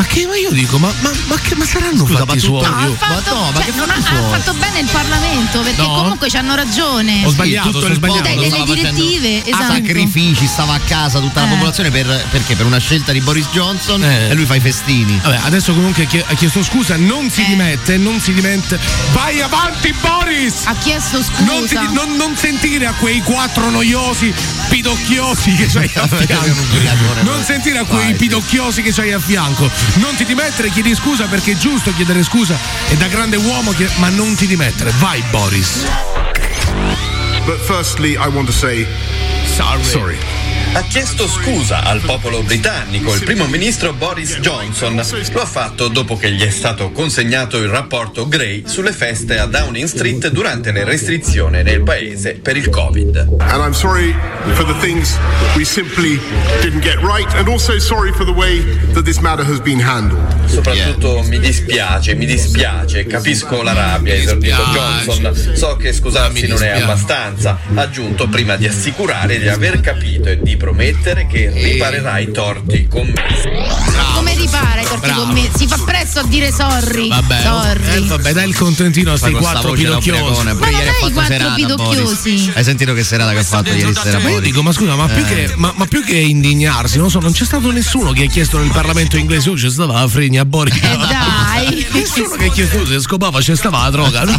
Speaker 1: Ma che ma io dico, ma, ma, ma che ma saranno
Speaker 2: Scusa,
Speaker 1: fatti
Speaker 2: ma
Speaker 1: suoi?
Speaker 3: ha fatto,
Speaker 2: ma no, ma
Speaker 3: cioè,
Speaker 2: che
Speaker 3: non ha, ha fatto bene il Parlamento perché
Speaker 1: No?
Speaker 3: comunque hanno ragione.
Speaker 1: Ho sbagliato,
Speaker 2: tutto il
Speaker 1: sbagliato.
Speaker 3: Dai, delle direttive, esatto.
Speaker 2: sacrifici, stava a casa tutta la
Speaker 3: Eh.
Speaker 2: popolazione per, perché? Per una scelta di Boris Johnson
Speaker 1: Eh.
Speaker 2: e lui fa i festini.
Speaker 1: Vabbè, adesso comunque ha chiesto scusa, non si
Speaker 3: Eh.
Speaker 1: dimette, non si dimette. Vai avanti Boris!
Speaker 3: Ha chiesto scusa.
Speaker 1: Non, ti- non- non sentire a quei quattro noiosi pidocchiosi che c'hai a fianco. Non sentire a quei pidocchiosi che c'hai a fianco. Non ti dimettere, chiedi scusa perché è giusto chiedere scusa e da grande uomo, chied- ma non ti dimettere. Vai Boris.
Speaker 20: But firstly, I want to say
Speaker 1: sorry.
Speaker 20: sorry.
Speaker 21: Ha chiesto scusa al popolo britannico il primo ministro Boris Johnson. Lo ha fatto dopo che gli è stato consegnato il rapporto Gray sulle feste a Downing Street durante le restrizioni nel paese per il Covid.
Speaker 20: And I'm sorry for the things we simply didn't get right, and also sorry for the way that this matter has been handled.
Speaker 21: Soprattutto mi dispiace, mi dispiace, capisco la rabbia, esordito Johnson. So che scusarsi non è abbastanza. Ha aggiunto prima di assicurare di aver capito e di promettere che riparerà i torti commessi.
Speaker 3: Come ripara i torti
Speaker 1: Bravo.
Speaker 3: con me? Si fa presto a dire sorry.
Speaker 1: Vabbè,
Speaker 3: sorry.
Speaker 1: eh, vabbè, dai il contentino a sti
Speaker 2: Poi con sta
Speaker 1: quattro pidocchiosi.
Speaker 3: Ma
Speaker 2: ieri
Speaker 3: non
Speaker 2: ha
Speaker 3: hai quattro pidocchiosi?
Speaker 2: Hai sentito che serata che ha fatto ieri sera
Speaker 1: Ma io
Speaker 2: Boris?
Speaker 1: dico, ma scusa, ma più, che, ma, ma più che indignarsi, non so, non c'è stato nessuno che ha chiesto nel Parlamento inglese, oh, c'è stava la fregna a Boris.
Speaker 3: Eh dai.
Speaker 1: Nessuno che ha chiesto, oh, se scopava c'è stava la droga. no?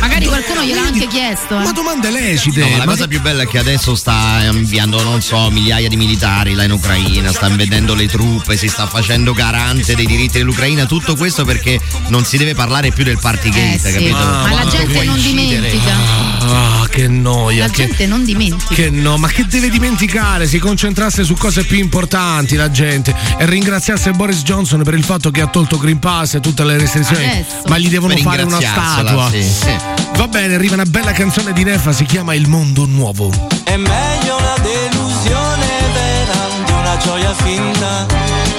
Speaker 3: Magari qualcuno gliel'ha anche chiesto. eh.
Speaker 1: Ma domande lecite.
Speaker 2: No, ma la
Speaker 1: ma
Speaker 2: cosa più bella è che adesso sta inviando, non so, migliaia di militari là in Ucraina, sta vedendo le truppe, si sta facendo garante dei diritti dell'Ucraina, tutto questo perché non si deve parlare più del Partygate,
Speaker 3: Eh sì.
Speaker 2: capito?
Speaker 3: Ma la gente non dimentica.
Speaker 1: Ah, che noia.
Speaker 3: La
Speaker 1: che,
Speaker 3: gente non dimentica.
Speaker 1: che no, ma che deve dimenticare? Si concentrasse su cose più importanti la gente e ringraziasse Boris Johnson per il fatto che ha tolto Green Pass e tutte le restrizioni.
Speaker 3: Adesso.
Speaker 1: Ma gli devono
Speaker 2: Per
Speaker 1: fare una statua.
Speaker 2: sì, sì.
Speaker 1: Va bene, arriva una bella canzone di Nefa, si chiama Il mondo nuovo.
Speaker 15: Meglio una delusione vera di una gioia finta.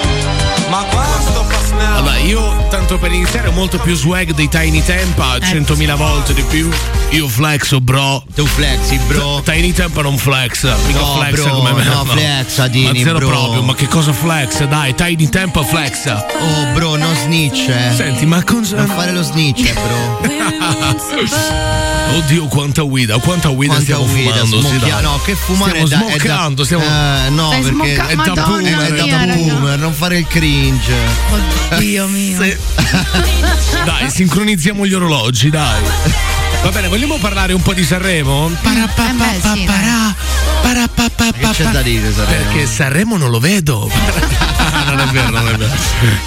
Speaker 15: Ma quando
Speaker 1: Allora, io tanto per iniziare ho molto più swag dei Tiny Tempa, 100.000 volte di più. Io flexo, bro.
Speaker 2: Tu flexi, bro.
Speaker 1: Tiny Tempa non flex, mica
Speaker 2: No,
Speaker 1: flex
Speaker 2: bro,
Speaker 1: come me.
Speaker 2: no, flexa, Dini,
Speaker 1: Ma zero
Speaker 2: bro.
Speaker 1: proprio, ma che cosa flex? Dai, Tiny Tempa flexa.
Speaker 2: Oh, bro, non snitch. eh.
Speaker 1: Senti, ma cosa.
Speaker 2: Non fare lo snitch, eh, bro.
Speaker 1: Oddio, quanta guida, quanta guida
Speaker 2: Quanta
Speaker 1: stiamo
Speaker 2: guida,
Speaker 1: fumando. sì,
Speaker 2: smocchia-
Speaker 1: dai.
Speaker 2: no, che fumare
Speaker 1: stiamo
Speaker 2: da- è da-
Speaker 1: smoccando, stiamo.
Speaker 2: Eh, no,
Speaker 3: Stai
Speaker 2: perché
Speaker 3: smocca-
Speaker 2: è da
Speaker 3: Madonna
Speaker 2: boomer, è da boomer, non fare il cringe.
Speaker 3: Oddio mio.
Speaker 1: Dai, sincronizziamo gli orologi, dai. Va bene, vogliamo parlare un po' di Sanremo?
Speaker 3: Sì, dai.
Speaker 2: Che c'è da dire, Sanremo?
Speaker 1: Perché Sanremo non lo vedo. Non è vero, non è vero.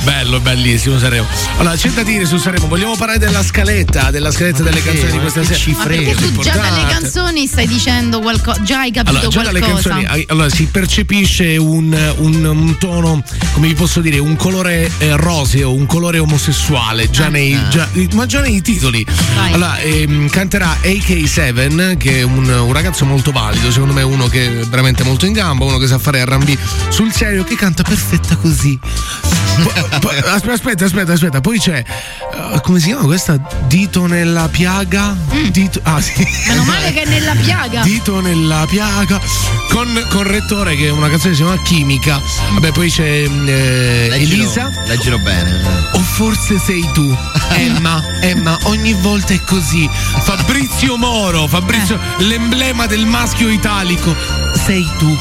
Speaker 1: Bello, bellissimo Sanremo. Allora, c'è da dire su Sanremo, vogliamo parlare della scaletta, della scaletta delle canzoni di questa sera.
Speaker 3: Ma perché tu già dalle canzoni stai dicendo qualcosa? Già hai capito
Speaker 1: Allora, già dalle
Speaker 3: qualcosa?
Speaker 1: canzoni allora, si percepisce un, un- un tono, come vi posso dire, un colore eh, roseo, un colore omosessuale, già nei, già- ma già nei titoli.
Speaker 3: Vai.
Speaker 1: Allora, ehm, canterà AK7, che è un, un ragazzo molto valido, secondo me uno che è veramente molto in gamba, uno che sa fare RB sul serio, che canta perfetta così. Po- aspetta, aspetta, aspetta, aspetta, poi c'è, eh, come si chiama questa? Dito nella piaga? Dito, ah sì.
Speaker 3: Meno male che è nella piaga.
Speaker 1: Dito nella piaga con correttore che è una canzone che si chiama Chimica. Vabbè, poi c'è eh,
Speaker 2: Leggilo-
Speaker 1: Elisa.
Speaker 2: Leggilo bene.
Speaker 1: O forse sei tu, Emma, Emma, ogni volta è così. Fabrizio Moro, Fabrizio, l'emblema del maschio italico. Sei tu.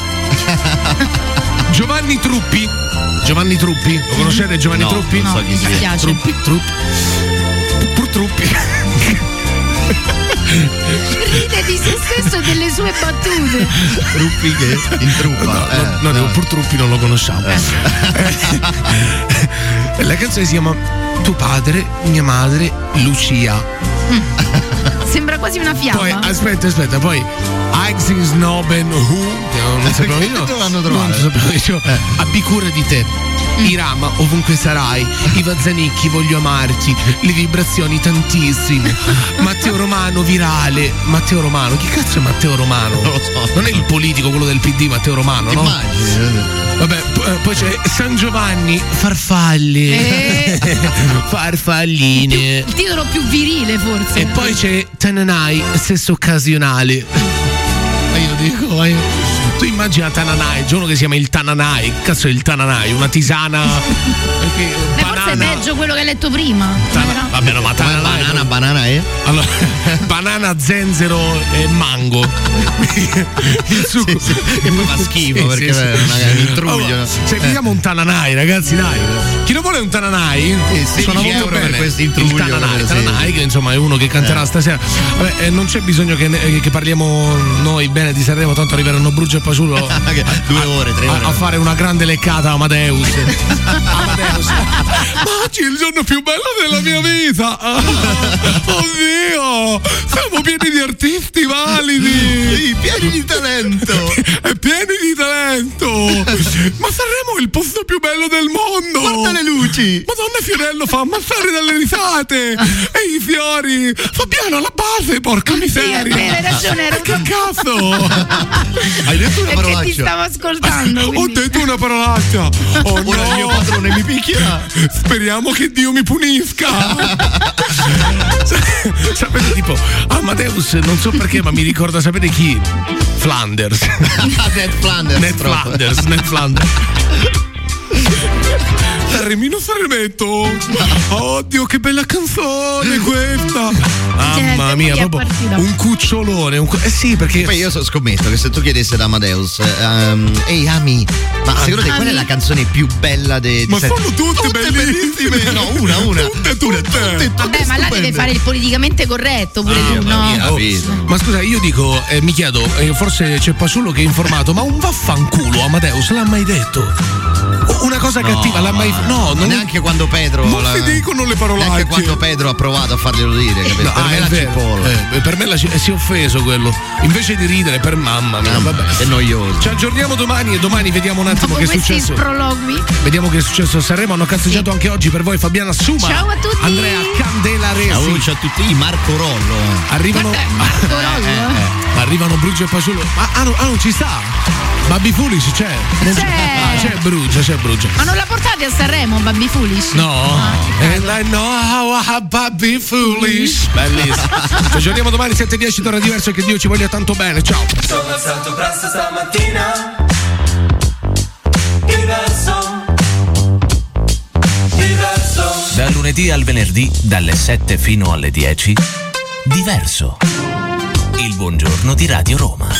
Speaker 1: Giovanni Truppi. Giovanni Truppi, lo conoscete Giovanni
Speaker 2: No,
Speaker 1: Truppi?
Speaker 2: non so chi
Speaker 3: sia.
Speaker 1: Truppi, Truppi. Pur Truppi.
Speaker 3: Ride di se stesso e delle sue battute.
Speaker 2: Truppi che in truppa.
Speaker 1: No,
Speaker 2: eh,
Speaker 1: no, no, purtroppo non lo conosciamo. Eh, La canzone si chiama Tuo padre, mia madre, Lucia.
Speaker 3: Sembra quasi una fiamma.
Speaker 1: Poi aspetta, aspetta, poi Axis Noben Who, che non sapevo io.
Speaker 2: Dove l'hanno
Speaker 1: Non
Speaker 2: trovato?
Speaker 1: sapevo io. Abbi cura di te. Irama, ovunque sarai, Iva Zanicchi, voglio amarti, le vibrazioni tantissime. Matteo Romano, virale. Matteo Romano, chi cazzo è Matteo Romano?
Speaker 2: Non lo so.
Speaker 1: Non è il politico, quello del PD, Matteo Romano, no?
Speaker 2: Immagini.
Speaker 1: Vabbè, p- eh, poi c'è San Giovanni, farfalle.
Speaker 3: Eh.
Speaker 1: Farfalline.
Speaker 3: Il titolo più virile forse.
Speaker 1: E poi c'è Tananai, sesso occasionale. Ma io dico, ma io- tu immagina Tananai, uno che si chiama il Tananai. Che cazzo è il Tananai? Una tisana. Perché,
Speaker 3: Beh, forse è peggio quello che hai letto prima.
Speaker 1: Tana- vabbè, no, ma Tananai.
Speaker 2: banana, banana è?
Speaker 1: Allora, banana, zenzero e mango. Il succo.
Speaker 2: Che poi fa schifo
Speaker 1: Sì,
Speaker 2: perché
Speaker 1: sì,
Speaker 2: è
Speaker 1: sì.
Speaker 2: un intruglio.
Speaker 1: Allora, Seguiamo un Tananai, ragazzi, dai. Chi lo vuole un Tananai?
Speaker 2: Eh, 16
Speaker 1: Suona molto bene.
Speaker 2: questi
Speaker 1: Il
Speaker 2: intruglio,
Speaker 1: Tananai,
Speaker 2: sì.
Speaker 1: Tananai, che insomma è uno che canterà
Speaker 2: Eh.
Speaker 1: stasera. Vabbè, eh, non c'è bisogno che, ne- che parliamo noi bene di Sanremo, tanto arriveranno Bruggio e Paciulo
Speaker 2: Due ore, tre
Speaker 1: a,
Speaker 2: ore.
Speaker 1: a fare una grande leccata a Amadeus. Amadeus. Ma oggi è il giorno più bello della mia vita. Oddio, siamo pieni di artisti validi.
Speaker 2: Sì, pieni di talento.
Speaker 1: pieni di talento. Ma Sanremo è il posto più bello del mondo.
Speaker 2: Guarda le luci.
Speaker 1: Madonna Fiorello fa ammazzare dalle risate. e i fiori. Fabiano alla base, porca miseria.
Speaker 3: sì, hai ragione, era
Speaker 1: Ma che cazzo?
Speaker 2: Hai detto una
Speaker 3: Perché ti stavo ascoltando.
Speaker 1: Ho
Speaker 3: quindi-
Speaker 1: detto una parolaccia. Oh
Speaker 2: Ora
Speaker 1: no.
Speaker 2: il mio padrone mi picchierà.
Speaker 1: Speriamo che Dio mi punisca. sapete, tipo, Amadeus, non so perché, ma mi ricorda, sapete chi? Flanders.
Speaker 2: Ned Flanders.
Speaker 1: Ned. Flanders, Ned Flanders. Remino Sarremetto. Oddio, che bella canzone questa. Mamma
Speaker 3: Cioè,
Speaker 1: mia, proprio un cucciolone. un cu- eh sì, perché.
Speaker 2: Poi io so- scommetto che se tu chiedessi ad Amadeus, ehm, ehi Ami, ma secondo te qual è la canzone più bella di
Speaker 1: Ma sono tutte, bellissime.
Speaker 2: No, una, una.
Speaker 1: Tutte, tutte.
Speaker 3: Vabbè, ma là deve fare il politicamente corretto pure tu, no?
Speaker 1: Oh, ma scusa, io dico, eh, mi chiedo, eh, forse c'è Paciullo che è informato, ma un vaffanculo Amadeus l'ha mai detto? Una cosa
Speaker 2: No,
Speaker 1: cattiva l'ha mai
Speaker 2: ma-
Speaker 1: No, non
Speaker 2: neanche quando Pedro.
Speaker 1: Non
Speaker 2: la-
Speaker 1: si dicono le parolacce.
Speaker 2: Neanche quando Pedro ha provato a farglielo dire, capito?
Speaker 1: No,
Speaker 2: per
Speaker 1: ah,
Speaker 2: me cipolla.
Speaker 1: Eh, per me la, ci- eh, si è offeso quello. Invece di ridere per mamma mia,
Speaker 2: Mamma,
Speaker 1: vabbè.
Speaker 2: È noioso.
Speaker 1: Ci aggiorniamo domani e domani vediamo un attimo
Speaker 3: Dopo
Speaker 1: che è successo.
Speaker 3: sprologui.
Speaker 1: Vediamo che è successo a Sanremo. Hanno cazzeggiato anche oggi per voi Fabiana Suma.
Speaker 3: Ciao a tutti.
Speaker 1: Andrea Candelaresi.
Speaker 2: Ciao, ciao a tutti, Marco Rollo.
Speaker 1: Arrivano.
Speaker 3: Marco Rollo.
Speaker 1: Eh, Arrivano Brugia e Paciullo. Ma ah, no, ah, non ci sta. Baby Foolish c'è. Non
Speaker 3: C'è.
Speaker 1: Ah, c'è Brugia, c'è Brugia.
Speaker 3: Ma non la portate a Sanremo, Babbi Foolish?
Speaker 1: No. And I know how I baby foolish. Bellissimo. Ci aggiorniamo domani 7.10 d'ora diverso e che Dio ci voglia tanto bene. Ciao.
Speaker 5: Sono alzato presto stamattina Diverso Diverso
Speaker 6: Da lunedì al venerdì, dalle 7 fino alle 10, diverso. Il buongiorno di Radio Roma.